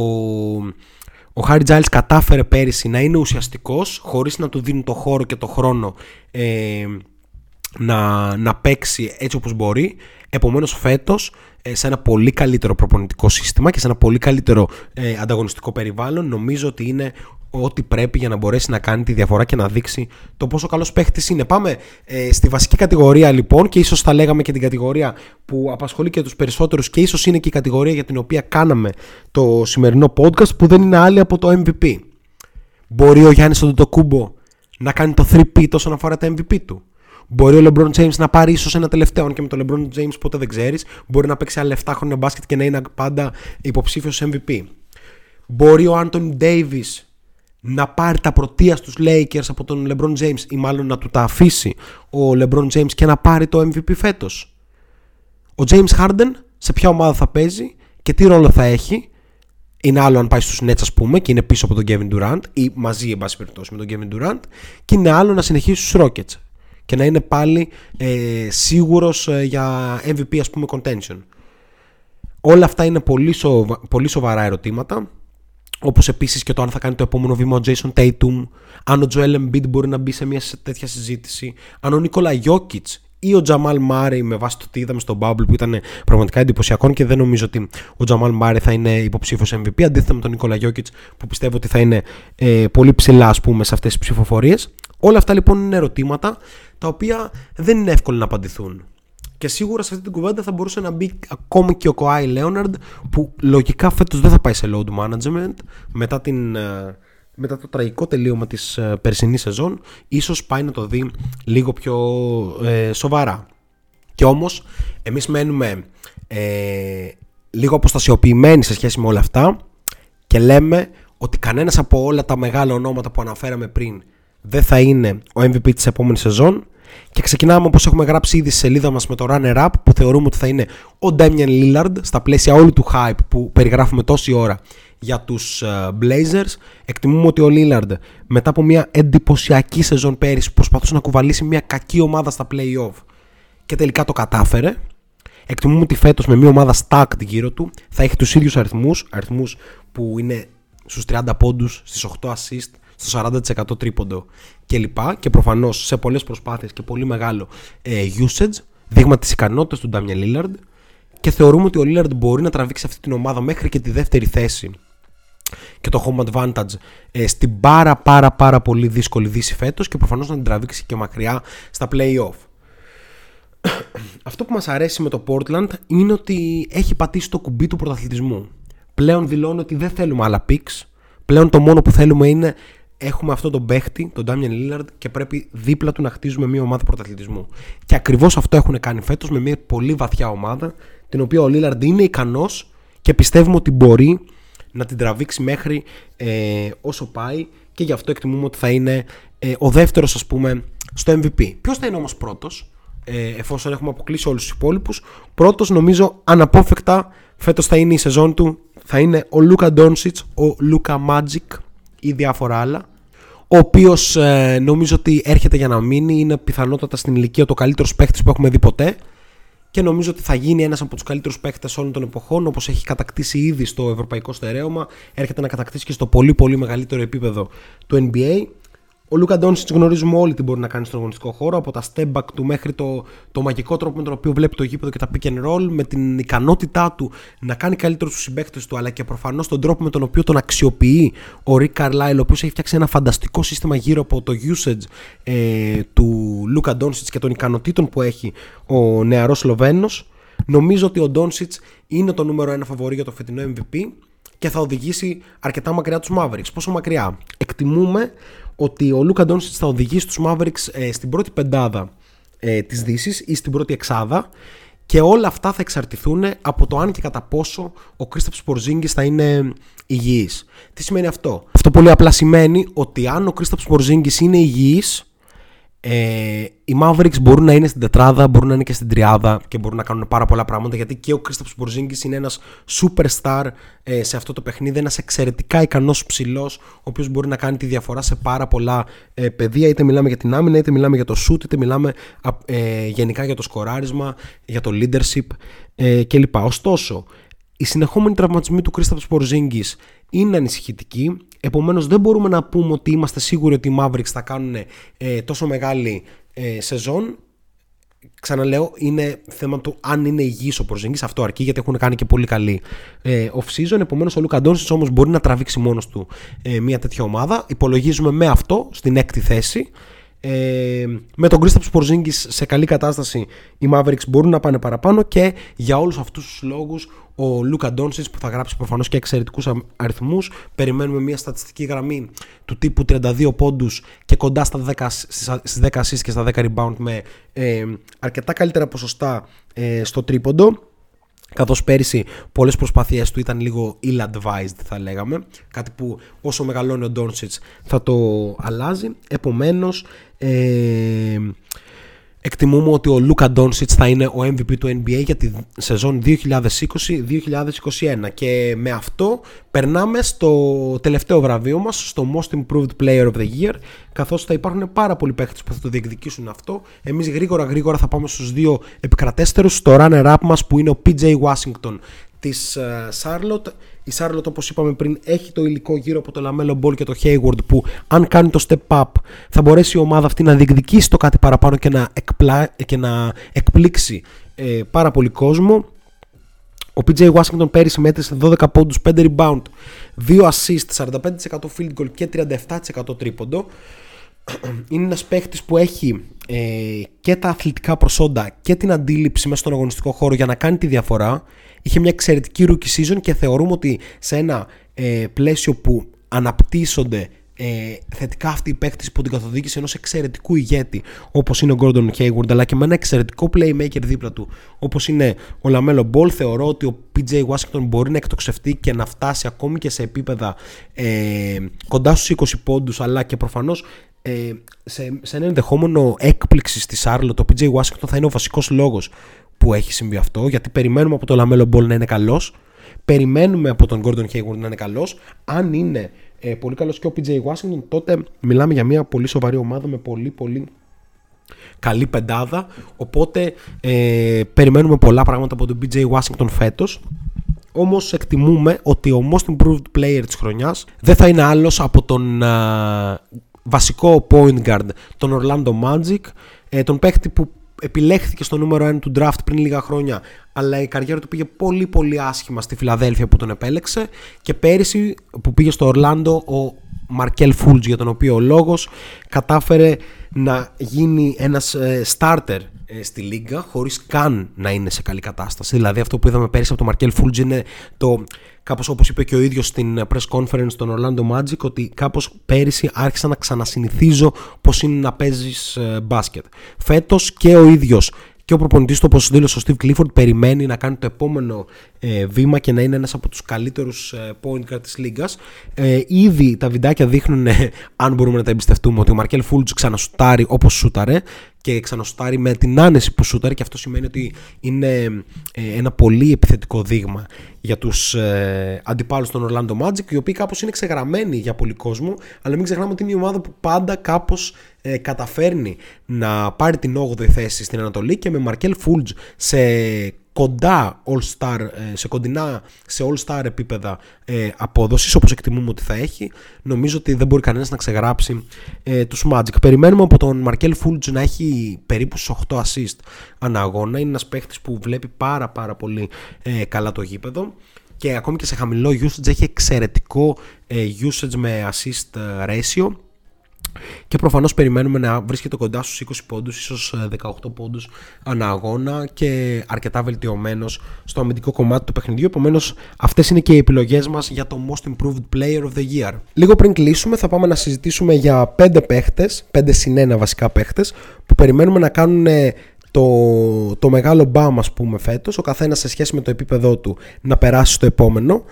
ο Harry Giles κατάφερε πέρυσι να είναι ουσιαστικός χωρίς να του δίνουν το χώρο και το χρόνο ε, να, να παίξει έτσι όπως μπορεί. Επομένως φέτος ε, σε ένα πολύ καλύτερο προπονητικό σύστημα και σε ένα πολύ καλύτερο ε, ανταγωνιστικό περιβάλλον νομίζω ότι είναι ό,τι πρέπει για να μπορέσει να κάνει τη διαφορά και να δείξει το πόσο καλός παίχτης είναι. Πάμε ε, στη βασική κατηγορία λοιπόν και ίσως θα λέγαμε και την κατηγορία που απασχολεί και τους περισσότερους και ίσως είναι και η κατηγορία για την οποία κάναμε το σημερινό podcast που δεν είναι άλλη από το MVP. Μπορεί ο Γιάννης Αντετοκούμπο να κάνει το 3P όσον αφορά τα MVP του; Μπορεί ο LeBron James να πάρει ίσως ένα τελευταίο, και με το LeBron James ποτέ δεν ξέρεις. Μπορεί να παίξει άλλα 7 χρόνια μπάσκετ και να είναι πάντα υποψήφιος MVP. Μπορεί ο Anthony Davis να πάρει τα πρωτεία στους Lakers από τον LeBron James ή μάλλον να του τα αφήσει ο LeBron James και να πάρει το MVP φέτος. Ο James Harden σε ποια ομάδα θα παίζει και τι ρόλο θα έχει. Είναι άλλο αν πάει στους Nets ας πούμε και είναι πίσω από τον Kevin Durant ή μαζί εν πάση περιπτώσει με τον Kevin Durant και είναι άλλο να συνεχίσει στους Rockets και να είναι πάλι ε, σίγουρος ε, για MVP ας πούμε contention. Όλα αυτά είναι πολύ, σοβα... πολύ σοβαρά ερωτήματα Όπως επίσης και το αν θα κάνει το επόμενο βήμα ο Jason Tatum, αν ο Joel Embiid μπορεί να μπει σε μια τέτοια συζήτηση, αν ο Νίκολα Jokic ή ο Τζαμάλ Μάρεϊ με βάση το τι είδαμε στο Bubble που ήταν πραγματικά εντυπωσιακό και δεν νομίζω ότι ο Τζαμάλ Μάρεϊ θα είναι υποψήφιος MVP αντίθετα με τον Νίκολα Γιώκητ που πιστεύω ότι θα είναι ε, πολύ ψηλά ας πούμε σε αυτές τις ψηφοφορίες. Όλα αυτά λοιπόν είναι ερωτήματα τα οποία δεν είναι εύκολο να απαντηθούν. Και σίγουρα σε αυτή την κουβέντα θα μπορούσε να μπει ακόμη και ο Κοάι Λέοναρντ που λογικά φέτος δεν θα πάει σε load management μετά, την, ε, μετά το τραγικό τελείωμα της ε, περσινής σεζόν ίσως πάει να το δει λίγο πιο ε, σοβαρά. Και όμως εμείς μένουμε ε, λίγο αποστασιοποιημένοι σε σχέση με όλα αυτά και λέμε ότι κανένας από όλα τα μεγάλα ονόματα που αναφέραμε πριν δεν θα είναι ο MVP της επόμενης σεζόν και ξεκινάμε όπως έχουμε γράψει ήδη στη σελίδα μας με το runner-up που θεωρούμε ότι θα είναι ο Damian Lillard στα πλαίσια όλου του hype που περιγράφουμε τόση ώρα για τους uh, Blazers. Εκτιμούμε ότι ο Lillard μετά από μια εντυπωσιακή σεζόν πέρυσι προσπαθούσε να κουβαλήσει μια κακή ομάδα στα play-off και τελικά το κατάφερε. Εκτιμούμε ότι φέτος με μια ομάδα stacked γύρω του θα έχει τους ίδιους αριθμούς, αριθμούς που είναι στους 30 πόντους, στις 8 assist, στο 40% τρίποντο κλπ. Και, και προφανώς σε πολλές προσπάθειες και πολύ μεγάλο ε, usage, δείγμα της ικανότητας του Ντάμια Λίλαρντ. Και θεωρούμε ότι ο Λίλαρντ μπορεί να τραβήξει αυτή την ομάδα μέχρι και τη δεύτερη θέση και το home advantage ε, στην πάρα πάρα πάρα πολύ δύσκολη δύση φέτος και προφανώς να την τραβήξει και μακριά στα play-off. Αυτό που μας αρέσει με το Portland είναι ότι έχει πατήσει το κουμπί του πρωταθλητισμού. Πλέον δηλώνει ότι δεν θέλουμε άλλα picks. Πλέον το μόνο που θέλουμε είναι έχουμε αυτό τον παίχτη, τον Damian Lillard και πρέπει δίπλα του να χτίζουμε μια ομάδα πρωταθλητισμού. Και ακριβώς αυτό έχουν κάνει φέτος με μια πολύ βαθιά ομάδα την οποία ο Lillard είναι ικανός και πιστεύουμε ότι μπορεί να την τραβήξει μέχρι ε, όσο πάει και γι' αυτό εκτιμούμε ότι θα είναι ε, ο δεύτερος ας πούμε στο MVP. Ποιος θα είναι όμως πρώτος ε, εφόσον έχουμε αποκλείσει όλους τους υπόλοιπους; Πρώτος νομίζω αναπόφευκτα φέτος θα είναι η σεζόν του θα είναι ο Λούκα Ντόνσιτς, ο Λούκα Magic ή διάφορα άλλα ο οποίος ε, νομίζω ότι έρχεται για να μείνει. Είναι πιθανότατα στην ηλικία το καλύτερος παίχτη που έχουμε δει ποτέ. Και νομίζω ότι θα γίνει ένας από τους καλύτερους παίχτε όλων των εποχών, όπως έχει κατακτήσει ήδη στο ευρωπαϊκό στερέωμα. Έρχεται να κατακτήσει και στο πολύ πολύ μεγαλύτερο επίπεδο του NBA. Ο Λούκα Ντόνσιτς γνωρίζουμε όλοι τι μπορεί να κάνει στον αγωνιστικό χώρο, από τα step back του μέχρι το, το μαγικό τρόπο με τον οποίο βλέπει το γήπεδο και τα pick and roll, με την ικανότητά του να κάνει καλύτερο του συμπαίκτες του, αλλά και προφανώς τον τρόπο με τον οποίο τον αξιοποιεί ο Ρικ Καρλάιλ, ο οποίος έχει φτιάξει ένα φανταστικό σύστημα γύρω από το usage ε, του Λούκα Ντόνσιτς και των ικανοτήτων που έχει ο νεαρός Σλοβαίνος. Νομίζω ότι ο Ντόνσιτς είναι το νούμερο ένα φαβορή για το φετινό MVP και θα οδηγήσει αρκετά μακριά τους Mavericks. Πόσο μακριά; Εκτιμούμε ότι ο Λούκα Ντόνσιτς θα οδηγήσει τους Mavericks ε, στην πρώτη πεντάδα ε, της Δύσης ή στην πρώτη εξάδα και όλα αυτά θα εξαρτηθούν από το αν και κατά πόσο ο Κρίσταπ Πορζίνγκης θα είναι υγιής. Τι σημαίνει αυτό; Αυτό πολύ απλά σημαίνει ότι αν ο Κρίσταπ Πορζίνγκης είναι υγιής ε, οι Mavericks μπορούν να είναι στην τετράδα, μπορούν να είναι και στην τριάδα και μπορούν να κάνουν πάρα πολλά πράγματα γιατί και ο Κρίσταπ Πορζίνγκη είναι ένας superstar ε, σε αυτό το παιχνίδι, ένας εξαιρετικά ικανός ψηλός, ο οποίος μπορεί να κάνει τη διαφορά σε πάρα πολλά ε, πεδία. Είτε μιλάμε για την άμυνα, είτε μιλάμε για το shoot, είτε μιλάμε ε, γενικά για το σκοράρισμα, για το leadership ε, κλπ. Ωστόσο, οι συνεχόμενοι τραυματισμοί του Κρίσταπ Πορζίνγκη είναι ανησυχητικοί. Επομένως, δεν μπορούμε να πούμε ότι είμαστε σίγουροι ότι οι Mavericks θα κάνουν ε, τόσο μεγάλη ε, σεζόν ξαναλέω, είναι θέμα του αν είναι υγιής ο Πορζίνγκη. Αυτό αρκεί γιατί έχουν κάνει και πολύ καλή ε, off-season. Επομένως, ο Λούκα Ντόνσιτς όμως μπορεί να τραβήξει μόνος του ε, μια τέτοια ομάδα. Υπολογίζουμε με αυτό στην έκτη θέση. Ε, με τον Κρίσταψ Πορζίνγκη σε καλή κατάσταση οι Mavericks μπορούν να πάνε παραπάνω και για όλους αυτούς τους λόγους ο Λούκα Ντόνσιτ που θα γράψει προφανώς και εξαιρετικούς αριθμούς. Περιμένουμε μια στατιστική γραμμή του τύπου 32 πόντους και κοντά στα 10, στις 10 assists και στα 10 rebound με ε, αρκετά καλύτερα ποσοστά ε, στο τρίποντο. Καθώς πέρυσι πολλές προσπάθειές του ήταν λίγο ill-advised θα λέγαμε. Κάτι που όσο μεγαλώνει ο Ντόνσιτς θα το αλλάζει. Επομένως ε, εκτιμούμε ότι ο Λούκα Ντόνσιτς θα είναι ο MVP του NBA για τη σεζόν 2020-2021 και με αυτό περνάμε στο τελευταίο βραβείο μας στο Most Improved Player of the Year καθώς θα υπάρχουν πάρα πολλοί παίχτες που θα το διεκδικήσουν αυτό. Εμείς γρήγορα γρήγορα θα πάμε στους δύο επικρατέστερους στο runner-up μας που είναι ο PJ Washington της Charlotte η Charlotte όπως είπαμε πριν έχει το υλικό γύρω από το Lamelo Ball και το Hayward που αν κάνει το step up θα μπορέσει η ομάδα αυτή να διεκδικήσει το κάτι παραπάνω και να, εκπλά, και να εκπλήξει ε, πάρα πολύ κόσμο. Ο PJ Washington πέρυσι μέτρησε 12 πόντους, 5 rebound, 2 assist, 45% field goal και 37% τρίποντο. Είναι ένας παίχτης που έχει ε, και τα αθλητικά προσόντα και την αντίληψη μέσα στον αγωνιστικό χώρο για να κάνει τη διαφορά. Είχε μια εξαιρετική rookie season και θεωρούμε ότι σε ένα ε, πλαίσιο που αναπτύσσονται ε, θετικά αυτοί οι παίκτες που την καθοδήγησε ενός εξαιρετικού ηγέτη όπως είναι ο Gordon Hayward αλλά και με ένα εξαιρετικό playmaker δίπλα του όπως είναι ο Lamelo Ball θεωρώ ότι ο PJ Washington μπορεί να εκτοξευτεί και να φτάσει ακόμη και σε επίπεδα ε, κοντά στους 20 πόντους αλλά και προφανώς ε, σε, σε ένα ενδεχόμενο έκπληξη στη Σάρλο το PJ Washington θα είναι ο βασικός λόγος που έχει συμβεί αυτό, γιατί περιμένουμε από τον Λαμέλο Μπολ να είναι καλός. Περιμένουμε από τον Gordon Hayward να είναι καλός. Αν είναι ε, πολύ καλός και ο PJ Washington, τότε μιλάμε για μια πολύ σοβαρή ομάδα με πολύ πολύ καλή πεντάδα. Οπότε ε, περιμένουμε πολλά πράγματα από τον PJ Washington φέτος. Όμως εκτιμούμε ότι ο most improved player της χρονιάς δεν θα είναι άλλος από τον βασικό point guard, τον Orlando Magic, ε, τον παίχτη που επιλέχθηκε στο νούμερο 1 του draft πριν λίγα χρόνια, αλλά η καριέρα του πήγε πολύ πολύ άσχημα στη Φιλαδέλφια που τον επέλεξε και πέρυσι που πήγε στο Ορλάντο ο Μαρκέλ Φούλτζ για τον οποίο ο λόγος κατάφερε να γίνει ένας ε, starter ε, στη Λίγκα χωρίς καν να είναι σε καλή κατάσταση. Δηλαδή αυτό που είδαμε πέρυσι από τον Μαρκέλ Φούλτζ είναι το κάπως όπως είπε και ο ίδιος στην press conference των Orlando Magic ότι κάπως πέρυσι άρχισα να ξανασυνηθίζω πως είναι να παίζεις ε, μπάσκετ. Φέτος και ο ίδιος και ο προπονητής του, όπω δήλωσε ο Steve Clifford, περιμένει να κάνει το επόμενο ε, βήμα και να είναι ένας από τους καλύτερους ε, point guard της λίγας. Ε, ήδη τα βιντεάκια δείχνουν, αν μπορούμε να τα εμπιστευτούμε, ότι ο Μαρκέλ Φούλτζ ξανασουτάρει όπως σούταρε και ξανασουτάρει με την άνεση που σούταρε και αυτό σημαίνει ότι είναι ε, ένα πολύ επιθετικό δείγμα για τους ε, αντιπάλους των Orlando Magic οι οποίοι κάπως είναι ξεγραμμένοι για πολύ κόσμο αλλά μην ξεχνάμε ότι είναι η ομάδα που πάντα κάπως ε, καταφέρνει να πάρει την 8η θέση στην Ανατολή και με Μαρκέλ Φούλτζ σε κοντά all-star, ε, σε κοντινά σε all-star επίπεδα ε, απόδοσης όπως εκτιμούμε ότι θα έχει νομίζω ότι δεν μπορεί κανένας να ξεγράψει ε, τους Magic. Περιμένουμε από τον Μαρκέλ Φούλτζ να έχει περίπου στους 8 assist ανά αγώνα. Είναι ένας παίχτης που βλέπει πάρα πάρα πολύ ε, καλά το γήπεδο και ακόμη και σε χαμηλό usage έχει εξαιρετικό ε, usage με assist ratio και προφανώς περιμένουμε να βρίσκεται κοντά στους 20 πόντους, ίσως 18 ε, πόντους ανά αγώνα και αρκετά βελτιωμένος στο αμυντικό κομμάτι του παιχνιδιού. Επομένως, αυτές είναι και οι επιλογές μας για το Most Improved Player of the Year. Λίγο πριν κλείσουμε θα πάμε να συζητήσουμε για 5 παίχτες, 5 συν βασικά παίχτες που περιμένουμε να κάνουν το, το μεγάλο μπαμ ας πούμε φέτος, ο καθένας σε σχέση με το επίπεδό του να περάσει στο επόμενο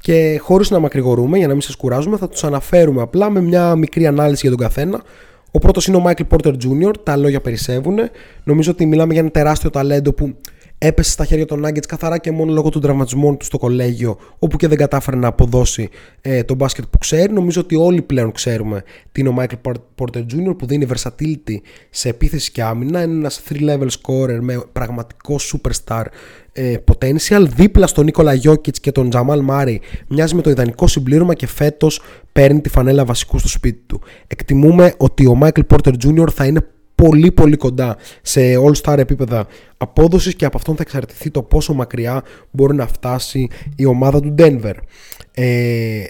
και χωρίς να μακρηγορούμε για να μην σας κουράζουμε, θα τους αναφέρουμε απλά με μια μικρή ανάλυση για τον καθένα. Ο πρώτος είναι ο Michael Porter Jr. Τα λόγια περισσεύουν. Νομίζω ότι μιλάμε για ένα τεράστιο ταλέντο που έπεσε στα χέρια των Nuggets καθαρά και μόνο λόγω των τραυματισμών του στο κολέγιο, όπου και δεν κατάφερε να αποδώσει ε, τον μπάσκετ που ξέρει. Νομίζω ότι όλοι πλέον ξέρουμε τι είναι ο Michael Porter Jr. που δίνει versatility σε επίθεση και άμυνα. Είναι ένας 3-level scorer με πραγματικό superstar ε, potential. Δίπλα στον Νίκολα Γιώκητ και τον Τζαμάλ Μάρι μοιάζει με το ιδανικό συμπλήρωμα και φέτος παίρνει τη φανέλα βασικού στο σπίτι του. Εκτιμούμε ότι ο Michael Porter Jr. θα είναι πολύ πολύ κοντά σε all-star επίπεδα απόδοσης και από αυτόν θα εξαρτηθεί το πόσο μακριά μπορεί να φτάσει η ομάδα του Denver. Ε,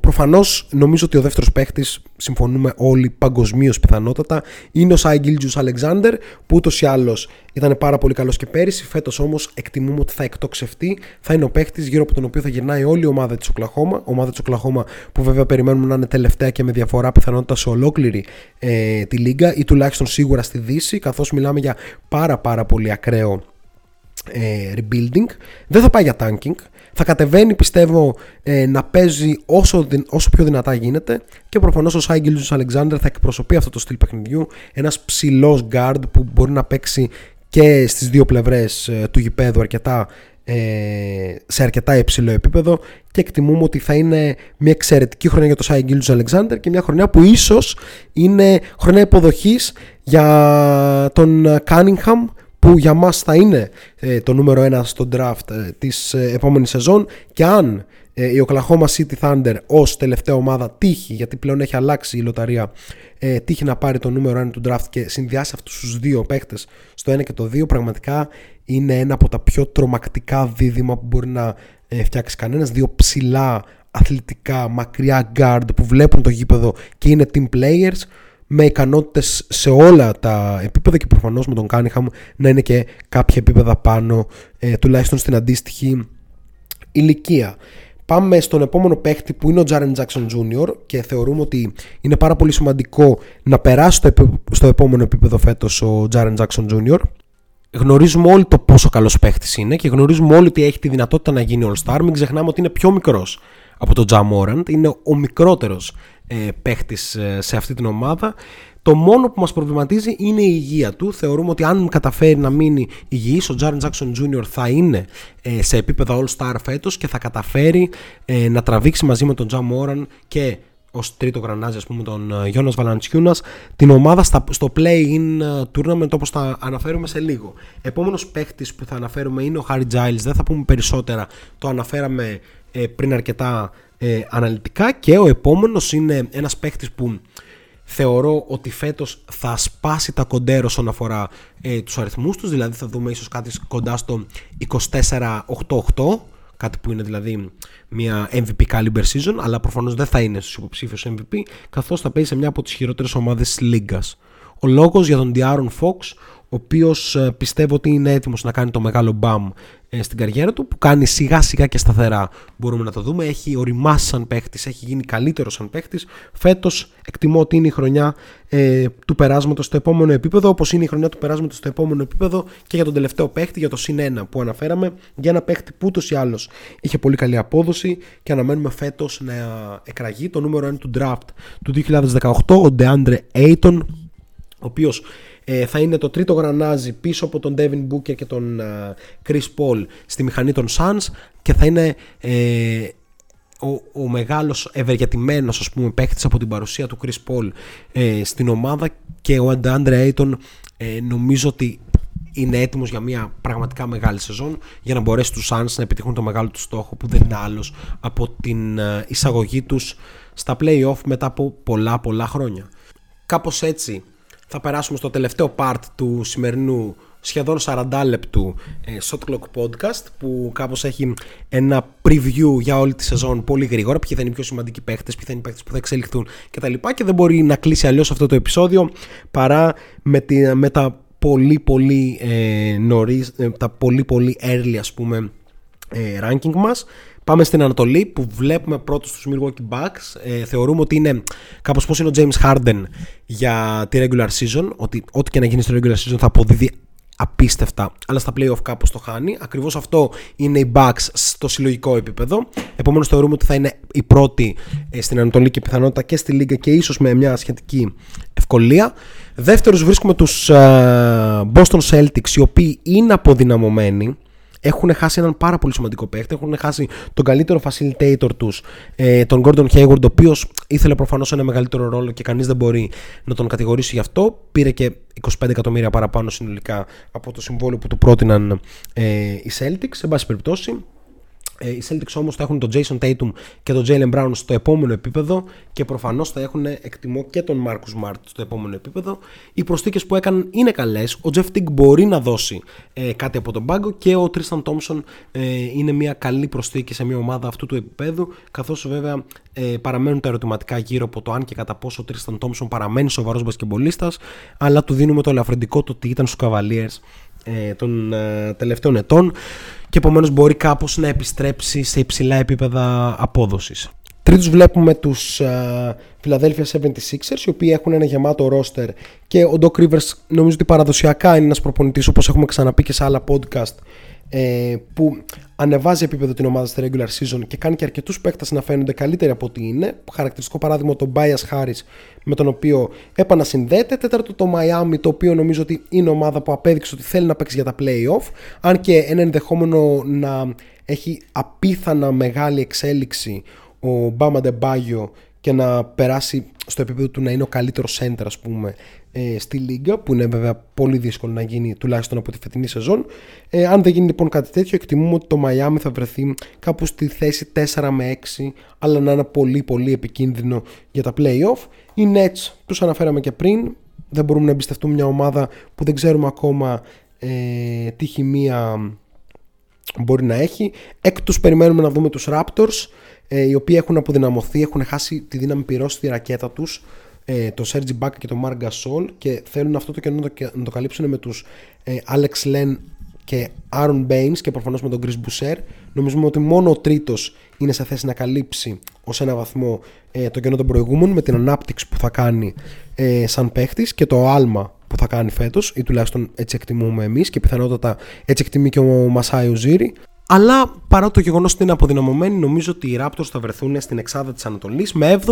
Προφανώς νομίζω ότι ο δεύτερος παίχτης, συμφωνούμε όλοι παγκοσμίως πιθανότατα, είναι ο Σάι Γκίλτζιου Αλεξάνδρ, που ούτως ή άλλως ήταν πάρα πολύ καλός και πέρυσι. Φέτος όμως εκτιμούμε ότι θα εκτοξευτεί. Θα είναι ο παίχτης γύρω από τον οποίο θα γυρνάει όλη η ομάδα της Οκλαχώμα. Ομάδα της Οκλαχώμα που βέβαια περιμένουμε να είναι τελευταία και με διαφορά πιθανότητα σε ολόκληρη ε, τη λίγα ή τουλάχιστον σίγουρα στη Δύση, καθώς μιλάμε για πάρα πάρα πολύ ακραίο ε, rebuilding. Δεν θα πάει για tanking. Θα κατεβαίνει πιστεύω ε, να παίζει όσο, όσο πιο δυνατά γίνεται και προφανώς ο Σάιγγιλ Αλεξάνδρ θα εκπροσωπεί αυτό το στυλ παιχνιδιού. Ένας ψηλός guard που μπορεί να παίξει και στις δύο πλευρές ε, του γηπέδου αρκετά ε, σε αρκετά υψηλό επίπεδο και εκτιμούμε ότι θα είναι μια εξαιρετική χρονιά για το Σάι Γκίλτζ Αλεξάνδρ και μια χρονιά που ίσως είναι χρονιά υποδοχής για τον Κάνιγχαμ που για μας θα είναι ε, το νούμερο ένα στο draft ε, της ε, επόμενης σεζόν. Και αν η Oklahoma City Thunder ως τελευταία ομάδα τύχει γιατί πλέον έχει αλλάξει η λοταρία τύχει να πάρει το νούμερο ένα του draft και συνδυάσει αυτούς τους δύο παίκτες στο ένα και το δύο πραγματικά είναι ένα από τα πιο τρομακτικά δίδυμα που μπορεί να φτιάξει κανένας. Δύο ψηλά αθλητικά μακριά guard που βλέπουν το γήπεδο και είναι team players με ικανότητες σε όλα τα επίπεδα και προφανώς με τον Κάνιχαμ να είναι και κάποια επίπεδα πάνω, ε, τουλάχιστον στην αντίστοιχη ηλικία. Πάμε στον επόμενο παίχτη που είναι ο Jaren Jackson Jr. και θεωρούμε ότι είναι πάρα πολύ σημαντικό να περάσει στο, επόμενο επίπεδο φέτος ο Jaren Jackson Jr. Γνωρίζουμε όλοι το πόσο καλός παίχτης είναι και γνωρίζουμε όλοι ότι έχει τη δυνατότητα να γίνει All-Star. Μην ξεχνάμε ότι είναι πιο μικρός από τον Jam Είναι ο μικρότερος ε, παίχτης ε, σε αυτή την ομάδα. Το μόνο που μας προβληματίζει είναι η υγεία του. Θεωρούμε ότι αν καταφέρει να μείνει υγιής, ο Jaren Jackson Jr. θα είναι ε, σε επίπεδο All-Star φέτος και θα καταφέρει ε, να τραβήξει μαζί με τον Jam Moran και ως τρίτο γρανάζι, ας πούμε, τον Γιώνα Βαλαντσιούνα, την ομάδα στο play-in tournament όπως θα αναφέρουμε σε λίγο. Επόμενος παίχτης που θα αναφέρουμε είναι ο Harry Giles. Δεν θα πούμε περισσότερα. Το αναφέραμε πριν αρκετά ε, αναλυτικά και ο επόμενος είναι ένας παίχτης που θεωρώ ότι φέτος θα σπάσει τα κοντέρ όσον αφορά ε, τους αριθμούς τους δηλαδή θα δούμε ίσως κάτι κοντά στο 24-8-8 κάτι που είναι δηλαδή μια MVP caliber season αλλά προφανώς δεν θα είναι στους υποψήφιους MVP καθώς θα παίζει σε μια από τις χειρότερες ομάδες της λίγκας. Ο λόγος για τον Diaron Fox ο οποίος ε, πιστεύω ότι είναι έτοιμος να κάνει το μεγάλο μπαμ ε, στην καριέρα του που κάνει σιγά σιγά και σταθερά. Μπορούμε να το δούμε. Έχει οριμάσει σαν παίχτης, έχει γίνει καλύτερο σαν παίχτης. Φέτος εκτιμώ ότι είναι η χρονιά ε, του περάσματος στο επόμενο επίπεδο όπως είναι η χρονιά του περάσματος στο επόμενο επίπεδο και για τον τελευταίο παίχτη, για το συν 1 που αναφέραμε. Για ένα παίχτη που ούτως ή άλλως είχε πολύ καλή απόδοση και αναμένουμε φέτος να εκραγεί το νούμερο 1 του draft του 2018 ο DeAndre Ayton ο οποίος ε, θα είναι το τρίτο γρανάζι πίσω από τον Devin Booker και τον uh, Chris Paul στη μηχανή των Suns και θα είναι ε, ο, ο μεγάλος ευεργετημένος ας πούμε παίχτης από την παρουσία του Chris Paul ε, στην ομάδα και ο Andre Ayton ε, νομίζω ότι είναι έτοιμος για μια πραγματικά μεγάλη σεζόν για να μπορέσει τους Suns να επιτυχούν το μεγάλο του στόχο που δεν είναι άλλος από την εισαγωγή τους στα play-off μετά από πολλά πολλά χρόνια. Κάπως έτσι θα περάσουμε στο τελευταίο part του σημερινού σχεδόν 40 λεπτού ε, Shot Clock Podcast που κάπως έχει ένα preview για όλη τη σεζόν πολύ γρήγορα ποιοι θα είναι οι πιο σημαντικοί παίχτες, ποιοι θα είναι οι παίχτες που θα εξελιχθούν κτλ. Και, και δεν μπορεί να κλείσει αλλιώς αυτό το επεισόδιο παρά με, τη, με τα πολύ πολύ ε, νωρίς, ε, τα πολύ πολύ early ας πούμε ε, ranking μας Πάμε στην Ανατολή που βλέπουμε πρώτος τους Milwaukee Bucks. Ε, θεωρούμε ότι είναι κάπως πώς είναι ο James Harden για τη regular season. Ότι ό,τι και να γίνει στο regular season θα αποδίδει απίστευτα, αλλά στα playoff κάπως το χάνει. Ακριβώς αυτό είναι οι Bucks στο συλλογικό επίπεδο. Επομένως θεωρούμε ότι θα είναι η πρώτη ε, στην Ανατολή και πιθανότητα και στη Λίγκα και ίσως με μια σχετική ευκολία. Δεύτερος βρίσκουμε τους uh, Boston Celtics οι οποίοι είναι αποδυναμωμένοι έχουν χάσει έναν πάρα πολύ σημαντικό παίχτη. Έχουν χάσει τον καλύτερο facilitator τους, ε, τον Gordon Hayward, ο οποίος ήθελε προφανώς ένα μεγαλύτερο ρόλο και κανείς δεν μπορεί να τον κατηγορήσει γι' αυτό. Πήρε και 25 εκατομμύρια παραπάνω συνολικά από το συμβόλαιο που του πρότειναν ε, οι Celtics. Σε πάση περιπτώσει, Ε, οι Celtics όμως θα έχουν τον Jason Tatum και τον Jalen Brown στο επόμενο επίπεδο και προφανώς θα έχουν εκτιμώ και τον Marcus Smart στο επόμενο επίπεδο. Οι προσθήκες που έκαναν είναι καλές. Ο Jeff Tick μπορεί να δώσει ε, κάτι από τον πάγκο και ο Tristan Thompson ε, είναι μια καλή προσθήκη σε μια ομάδα αυτού του επίπεδου καθώς βέβαια ε, παραμένουν τα ερωτηματικά γύρω από το αν και κατά πόσο ο Tristan Thompson παραμένει σοβαρός μπασκεμπολίστας αλλά του δίνουμε το ελαφρυντικό το ότι ήταν στους Cavaliers ε, των ε, τελευταίων ετών και επομένως μπορεί κάπως να επιστρέψει σε υψηλά επίπεδα απόδοσης. Τρίτους βλέπουμε τους uh, Philadelphia 76ers οι οποίοι έχουν ένα γεμάτο ρόστερ και ο Doc Rivers νομίζω ότι παραδοσιακά είναι ένας προπονητής όπως έχουμε ξαναπεί και σε άλλα podcast ε, που ανεβάζει επίπεδο την ομάδα στη regular season και κάνει και αρκετούς παίκτες να φαίνονται καλύτεροι από ό,τι είναι. Χαρακτηριστικό παράδειγμα τον Bias Harris με τον οποίο επανασυνδέεται. Τέταρτο το Miami το οποίο νομίζω ότι είναι ομάδα που απέδειξε ότι θέλει να παίξει για τα playoff. Αν και ένα ενδεχόμενο να έχει απίθανα μεγάλη εξέλιξη ο Μπάμα Ντεμπάγιο και να περάσει στο επίπεδο του να είναι ο καλύτερος center ας πούμε ε, στη Λίγκα, που είναι βέβαια πολύ δύσκολο να γίνει τουλάχιστον από τη φετινή σεζόν. Ε, αν δεν γίνει λοιπόν κάτι τέτοιο, εκτιμούμε ότι το Miami θα βρεθεί κάπου στη θέση 4 με 6, αλλά να είναι πολύ πολύ επικίνδυνο για τα playoff. Οι Nets, τους αναφέραμε και πριν, δεν μπορούμε να εμπιστευτούμε μια ομάδα που δεν ξέρουμε ακόμα ε, τι χημεία μπορεί να έχει. Έκτος περιμένουμε να δούμε τους Raptors, ε, οι οποίοι έχουν αποδυναμωθεί, έχουν χάσει τη δύναμη πυρός στη ρακέτα τους ε, το Sergi Baca και το Mark Gasol και θέλουν αυτό το κενό να το, να το καλύψουν με τους ε, Alex Len και Aaron Baines και προφανώς με τον Chris Boucher. Νομίζουμε ότι μόνο ο τρίτος είναι σε θέση να καλύψει ως ένα βαθμό ε, το κενό των προηγούμενων με την ανάπτυξη που θα κάνει ε, σαν παίχτης και το άλμα που θα κάνει φέτος ή τουλάχιστον έτσι εκτιμούμε εμείς και πιθανότατα έτσι εκτιμεί και ο Μασάι Ζήρη. Αλλά παρά το γεγονός ότι είναι αποδυναμωμένοι, νομίζω ότι οι Raptors θα βρεθούν στην εξάδα της Ανατολής με 7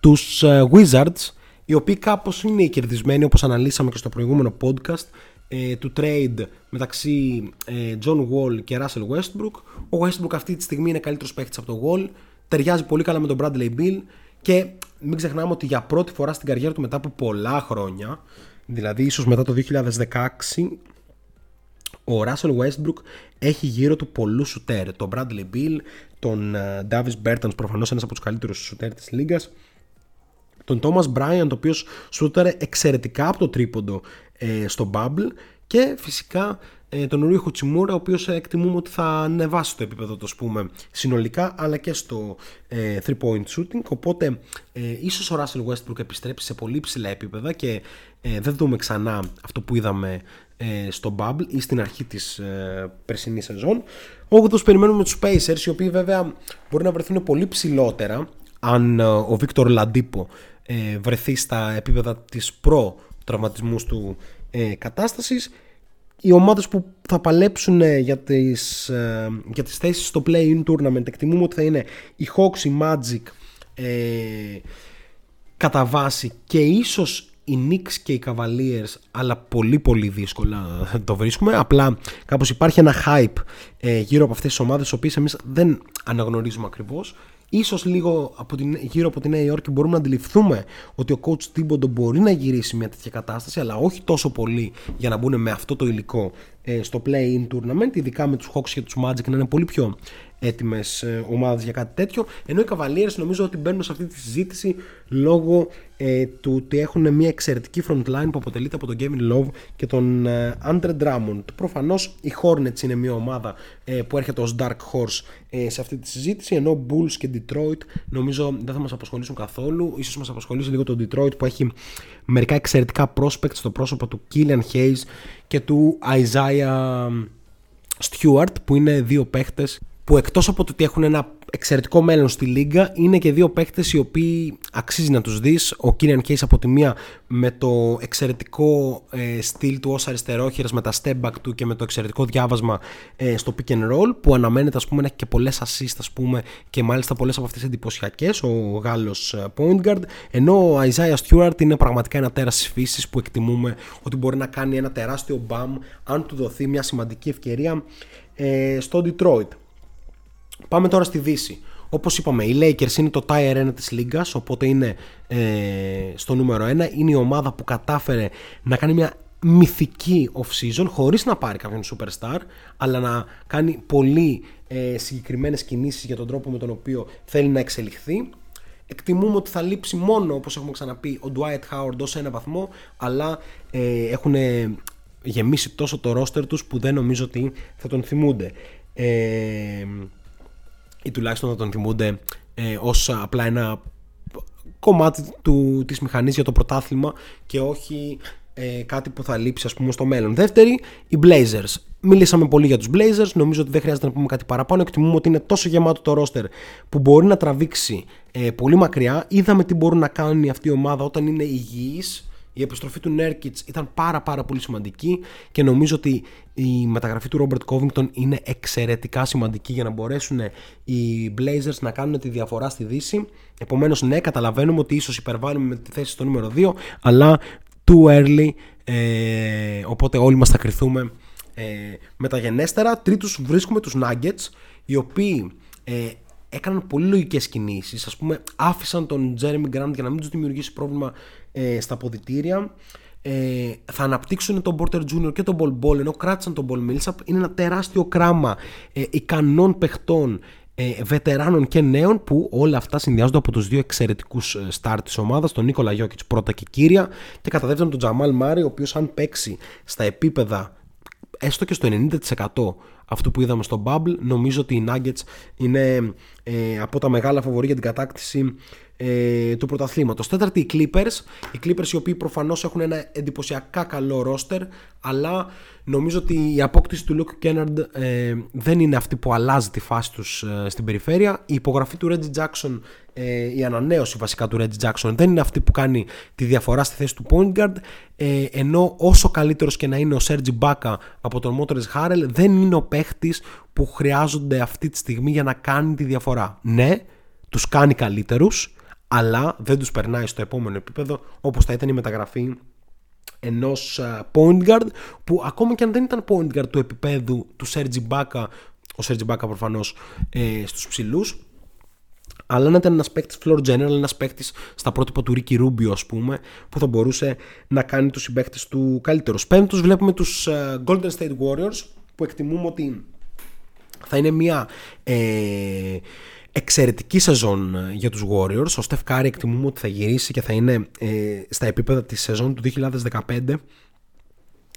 τους uh, Wizards, οι οποίοι κάπως είναι οι κερδισμένοι όπως αναλύσαμε και στο προηγούμενο podcast ε, του trade μεταξύ ε, John Wall και Russell Westbrook. Ο Westbrook αυτή τη στιγμή είναι καλύτερος παίκτης από το Wall, ταιριάζει πολύ καλά με τον Bradley Bill και μην ξεχνάμε ότι για πρώτη φορά στην καριέρα του μετά από πολλά χρόνια, δηλαδή ίσως μετά το 2016, ο Russell Westbrook έχει γύρω του πολλούς σουτέρ. Τον Bradley Bill, τον ε, Davis Bertans, προφανώς ένας από τους καλύτερους σουτέρ της λίγας. Τον Thomas Bryant, ο οποίος σούτερε εξαιρετικά από το τρίποντο ε, στο Bubble. Και φυσικά ε, τον Ρούι Χουτσιμούρα, ο οποίος εκτιμούμε ότι θα ανεβάσει το επίπεδο το πούμε συνολικά, αλλά και στο 3-point shooting. Οπότε ε, ίσως ο Russell Westbrook επιστρέψει σε πολύ ψηλά επίπεδα και δεν δούμε ξανά αυτό που είδαμε ε, στο Bubble ή στην αρχή της ε, περσινής σεζόν. Όγδος περιμένουμε τους Pacers, οι οποίοι βέβαια μπορεί να βρεθούν πολύ ψηλότερα αν ε, ο Βίκτορ Λαντίπο ε, βρεθεί στα επίπεδα της προ τραυματισμούς του ε, κατάστασης. Οι ομάδες που θα παλέψουν ε, για τις, ε, για τις θέσεις στο play-in tournament εκτιμούμε ότι θα είναι οι Hawks, οι Magic κατά βάση και ίσως οι Knicks και οι Cavaliers αλλά πολύ πολύ δύσκολα το βρίσκουμε. Απλά κάπως υπάρχει ένα hype ε, γύρω από αυτές τις ομάδες τις οποίες εμείς δεν αναγνωρίζουμε ακριβώς. Ίσως λίγο από την, γύρω από τη Νέα Υόρκη μπορούμε να αντιληφθούμε ότι ο coach Τίμποντο μπορεί να γυρίσει μια τέτοια κατάσταση αλλά όχι τόσο πολύ για να μπουν με αυτό το υλικό ε, στο play-in tournament ειδικά με τους Hawks και τους Magic να είναι πολύ πιο έτοιμες ομάδες για κάτι τέτοιο. Ενώ οι Cavaliers νομίζω ότι μπαίνουν σε αυτή τη συζήτηση λόγω ε, του ότι έχουν μια εξαιρετική front line που αποτελείται από τον Kevin Love και τον ε, Andre Drummond. Προφανώς οι Hornets είναι μια ομάδα ε, που έρχεται ως Dark Horse ε, σε αυτή τη συζήτηση. Ενώ Bulls και Detroit νομίζω δεν θα μας απασχολήσουν καθόλου. σω μας απασχολήσει λίγο το Detroit που έχει μερικά εξαιρετικά prospects στο πρόσωπο του Killian Hayes και του Isaiah Stewart που είναι δύο παίχτες που εκτός από το ότι έχουν ένα εξαιρετικό μέλλον στη Λίγκα είναι και δύο παίκτες οι οποίοι αξίζει να τους δεις ο Keenan Case από τη μία με το εξαιρετικό ε, στυλ του ως αριστερόχειρας με τα step back του και με το εξαιρετικό διάβασμα ε, στο pick and roll που αναμένεται ας πούμε να έχει και πολλές assist ας πούμε και μάλιστα πολλές από αυτές εντυπωσιακές, ο Γάλλος ε, point guard ενώ ο Isaiah Stewart είναι πραγματικά ένα τέρας της φύσης που εκτιμούμε ότι μπορεί να κάνει ένα τεράστιο μπαμ αν του δοθεί μια σημαντική ευκαιρία ε, στο Detroit. Πάμε τώρα στη Δύση. Όπως είπαμε, οι Lakers είναι το tier 1 της λίγκας, οπότε είναι ε, στο νούμερο 1. Είναι η ομάδα που κατάφερε να κάνει μια μυθική off-season χωρίς να πάρει κάποιον superstar αλλά να κάνει πολύ ε, συγκεκριμένες κινήσεις για τον τρόπο με τον οποίο θέλει να εξελιχθεί εκτιμούμε ότι θα λείψει μόνο όπως έχουμε ξαναπεί ο Dwight Howard ως ένα βαθμό αλλά ε, έχουν γεμίσει τόσο το roster τους που δεν νομίζω ότι θα τον θυμούνται ε, ή τουλάχιστον θα τον θυμούνται ε, ως απλά ένα κομμάτι του, της μηχανής για το πρωτάθλημα και όχι ε, κάτι που θα λείψει ας πούμε στο μέλλον. Δεύτερη, οι Blazers. Μιλήσαμε πολύ για τους Blazers, νομίζω ότι δεν χρειάζεται να πούμε κάτι παραπάνω. Εκτιμούμε ότι είναι τόσο γεμάτο το roster που μπορεί να τραβήξει ε, πολύ μακριά. Είδαμε τι μπορούν να κάνουν αυτή η ομάδα όταν είναι υγιείς. Η επιστροφή του Νέρκιτς ήταν πάρα πάρα πολύ σημαντική και νομίζω ότι η μεταγραφή του Ρόμπερτ Covington είναι εξαιρετικά σημαντική για να μπορέσουν οι Blazers να κάνουν τη διαφορά στη Δύση. Επομένως ναι καταλαβαίνουμε ότι ίσως υπερβάλλουμε με τη θέση στο νούμερο 2 αλλά too early ε, οπότε όλοι μας θα κρυθούμε ε, μεταγενέστερα. Τρίτους βρίσκουμε τους Nuggets οι οποίοι ε, έκαναν πολύ λογικές κινήσεις ας πούμε άφησαν τον Jeremy Grant για να μην τους δημιουργήσει πρόβλημα ε, στα ποδητήρια ε, θα αναπτύξουν τον Porter Jr. και τον Ball Ball ενώ κράτησαν τον Ball Millsap είναι ένα τεράστιο κράμα ε, ικανών παιχτών ε, βετεράνων και νέων που όλα αυτά συνδυάζονται από τους δύο εξαιρετικούς ε, στάρ της ομάδας τον Νίκολα Γιώκητς πρώτα και κύρια και κατά δεύτερον τον Τζαμάλ Μάρι ο οποίος αν παίξει στα επίπεδα έστω και στο 90% αυτού που είδαμε στο Bubble νομίζω ότι οι Nuggets είναι ε, από τα μεγάλα φοβορή για την κατάκτηση ε, του πρωταθλήματος. Τέταρτη οι Clippers, οι Clippers οι οποίοι προφανώς έχουν ένα εντυπωσιακά καλό ρόστερ αλλά νομίζω ότι η απόκτηση του Luke Kennard ε, δεν είναι αυτή που αλλάζει τη φάση τους ε, στην περιφέρεια. Η υπογραφή του Reggie Jackson, ε, η ανανέωση βασικά του Reggie Jackson δεν είναι αυτή που κάνει τη διαφορά στη θέση του point guard ε, ενώ όσο καλύτερος και να είναι ο Sergi Baca από τον Motors Harrell δεν είναι ο παίχτης που χρειάζονται αυτή τη στιγμή για να κάνει τη διαφορά. Ναι, τους κάνει καλύτερους αλλά δεν τους περνάει στο επόμενο επίπεδο όπως θα ήταν η μεταγραφή ενός point guard που ακόμα και αν δεν ήταν point guard του επίπεδου του Sergi Baca ο Sergi Baca προφανώς ε, στους ψηλούς αλλά να ήταν ένας παίκτης floor general, ένας παίκτης στα πρότυπα του Ricky Rubio, ας πούμε, που θα μπορούσε να κάνει τους συμπαίκτες του καλύτερους. Πέμπτους βλέπουμε τους Golden State Warriors, που εκτιμούμε ότι θα είναι μια ε, εξαιρετική σεζόν ε, για τους Warriors. Ο Steph Curry εκτιμούμε ότι θα γυρίσει και θα είναι ε, στα επίπεδα της σεζόν του 2015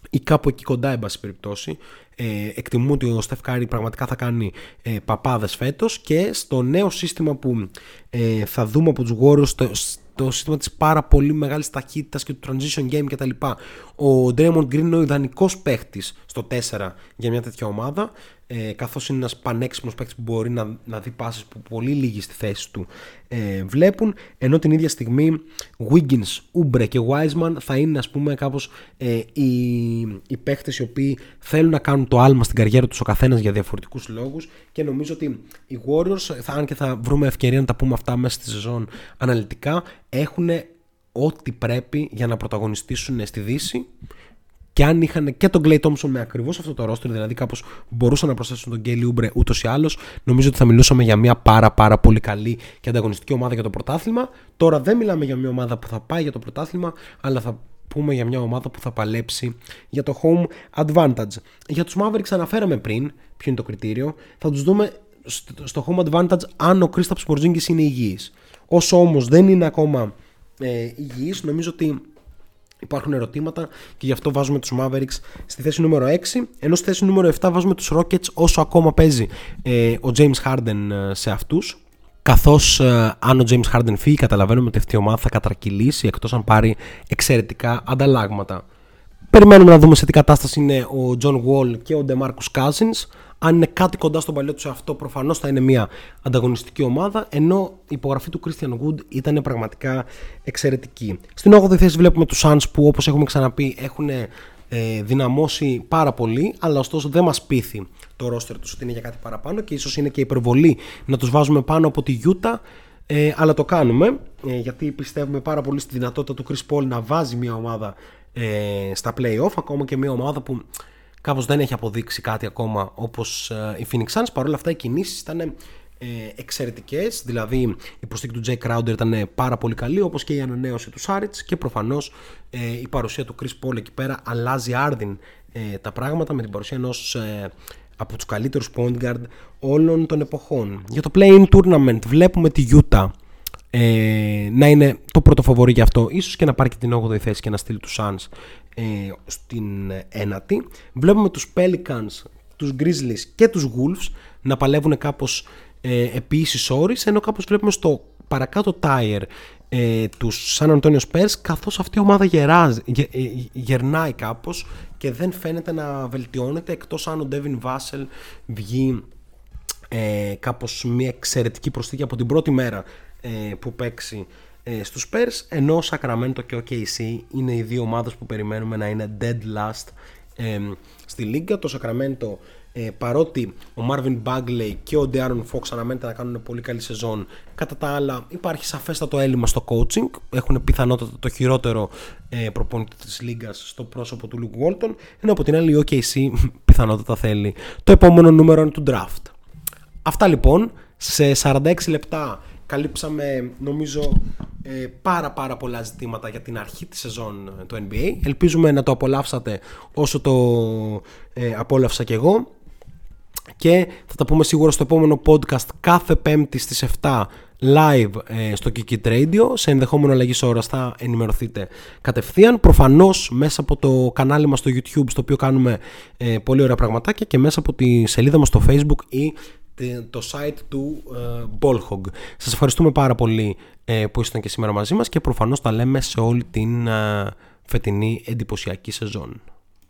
ή κάπου εκεί κοντά, εν πάση περιπτώσει. Ε, εκτιμούμε ότι ο Steph Curry πραγματικά θα κάνει ε, παπάδες φέτος και στο νέο σύστημα που ε, θα δούμε από τους Warriors το σύστημα της πάρα πολύ μεγάλης ταχύτητας και του transition game κτλ. Ο Draymond Green είναι ο ιδανικός παίχτης στο 4 για μια τέτοια ομάδα ε, καθώς είναι ένας πανέξυπνος παίχτης που μπορεί να, να δει πάσες που πολύ λίγοι στη θέση του ε, βλέπουν ενώ την ίδια στιγμή Wiggins, Oubre και Wiseman θα είναι ας πούμε κάπως ε, οι, οι παίχτες οι οποίοι θέλουν να κάνουν το άλμα στην καριέρα τους ο καθένας για διαφορετικούς λόγους και νομίζω ότι οι Warriors θα, αν και θα βρούμε ευκαιρία να τα πούμε αυτά μέσα στη σεζόν αναλυτικά έχουν ό,τι πρέπει για να πρωταγωνιστήσουν στη Δύση και αν είχαν και τον Clay Thompson με ακριβώς αυτό το ρόστρο, δηλαδή κάπως μπορούσαν να προσθέσουν τον Kelly Oubre ούτως ή άλλως, νομίζω ότι θα μιλούσαμε για μια πάρα πάρα πολύ καλή και ανταγωνιστική ομάδα για το πρωτάθλημα. Τώρα δεν μιλάμε για μια ομάδα που θα πάει για το πρωτάθλημα, αλλά θα πούμε για μια ομάδα που θα παλέψει για το home advantage. Για τους Mavericks αναφέραμε πριν ποιο είναι το κριτήριο. Θα τους δούμε στο home advantage αν ο Kristaps Porzingis είναι υγιής. Όσο όμως δεν είναι ακόμα ε, υγιής, νομίζω ότι υπάρχουν ερωτήματα και γι' αυτό βάζουμε τους Mavericks στη θέση νούμερο 6 ενώ στη θέση νούμερο 7 βάζουμε τους Rockets όσο ακόμα παίζει ε, ο James Harden ε, σε αυτούς. Καθώς ε, αν ο James Harden φύγει καταλαβαίνουμε ότι αυτή η ομάδα θα κατρακυλήσει εκτός αν πάρει εξαιρετικά ανταλλάγματα. Περιμένουμε να δούμε σε τι κατάσταση είναι ο John Wall και ο DeMarcus Cousins αν είναι κάτι κοντά στον παλιό τους αυτό, προφανώς θα είναι μια ανταγωνιστική ομάδα. Ενώ η υπογραφή του Christian Wood ήταν πραγματικά εξαιρετική. Στην 8η θέση βλέπουμε τους Suns που όπως έχουμε ξαναπεί έχουν ε, δυναμώσει πάρα πολύ, αλλά ωστόσο δεν μας πείθει το ρόστερ τους ότι είναι για κάτι παραπάνω και ίσως είναι και υπερβολή να τους βάζουμε πάνω από τη Utah. Ε, αλλά το κάνουμε ε, γιατί πιστεύουμε πάρα πολύ στη δυνατότητα του Chris Paul να βάζει μια ομάδα ε, στα playoff ακόμα και μια ομάδα που Κάπως δεν έχει αποδείξει κάτι ακόμα όπως ε, η Phoenix Suns. Παρ' όλα αυτά οι κινήσεις ήταν ε, ε, εξαιρετικές, δηλαδή η προσθήκη του Jay Crowder ήταν πάρα πολύ καλή, όπως και η ανανέωση του Σάριτς και προφανώς ε, η παρουσία του Chris Paul εκεί πέρα αλλάζει άρδιν ε, τα πράγματα με την παρουσία ενός ε, από τους καλύτερους point guard όλων των εποχών. Για το play-in tournament βλέπουμε τη Utah ε, να είναι το πρώτο φοβορή για αυτό, ίσως και να πάρει και την 8η θέση και να στείλει τους Suns ε, στην ένατη. Βλέπουμε τους Pelicans, τους Grizzlies και τους Wolves να παλεύουν κάπως ε, επί ίσης όρης, ενώ κάπως βλέπουμε στο παρακάτω tire ε, τους San Antonio Spurs καθώς αυτή η ομάδα γεράζει, γε, ε, γερνάει κάπως και δεν φαίνεται να βελτιώνεται εκτός αν ο Devin Vassell βγει ε, κάπως μια εξαιρετική προσθήκη από την πρώτη μέρα ε, που παίξει ε, στους Spurs ενώ ο Sacramento και ο KC είναι οι δύο ομάδες που περιμένουμε να είναι dead last ε, στη λίγα το Sacramento ε, παρότι ο Marvin Bagley και ο De'Aaron Fox αναμένεται να κάνουν πολύ καλή σεζόν κατά τα άλλα υπάρχει σαφέστατο έλλειμμα στο coaching έχουν πιθανότατα το χειρότερο ε, προπονητή της λίγας στο πρόσωπο του Luke Walton ενώ από την άλλη ο OKC πιθανότατα θέλει το επόμενο νούμερο του draft. Αυτά λοιπόν σε 46 λεπτά καλύψαμε νομίζω ε, πάρα πάρα πολλά ζητήματα για την αρχή της σεζόν ε, του NBA ελπίζουμε να το απολαύσατε όσο το ε, απόλαυσα και εγώ. Και θα τα πούμε σίγουρα στο επόμενο podcast κάθε πέμπτη στις 7 live ε, στο Kiki Radio. Σε ενδεχόμενο αλλαγής ώρας θα ενημερωθείτε κατευθείαν. Προφανώς μέσα από το κανάλι μας στο YouTube στο οποίο κάνουμε ε, πολύ ωραία πραγματάκια και μέσα από τη σελίδα μας στο Facebook ή το site του ε, Ballhog. Σας ευχαριστούμε πάρα πολύ ε, που ήσασταν και σήμερα μαζί μας και προφανώς τα λέμε σε όλη την ε, φετινή εντυπωσιακή σεζόν.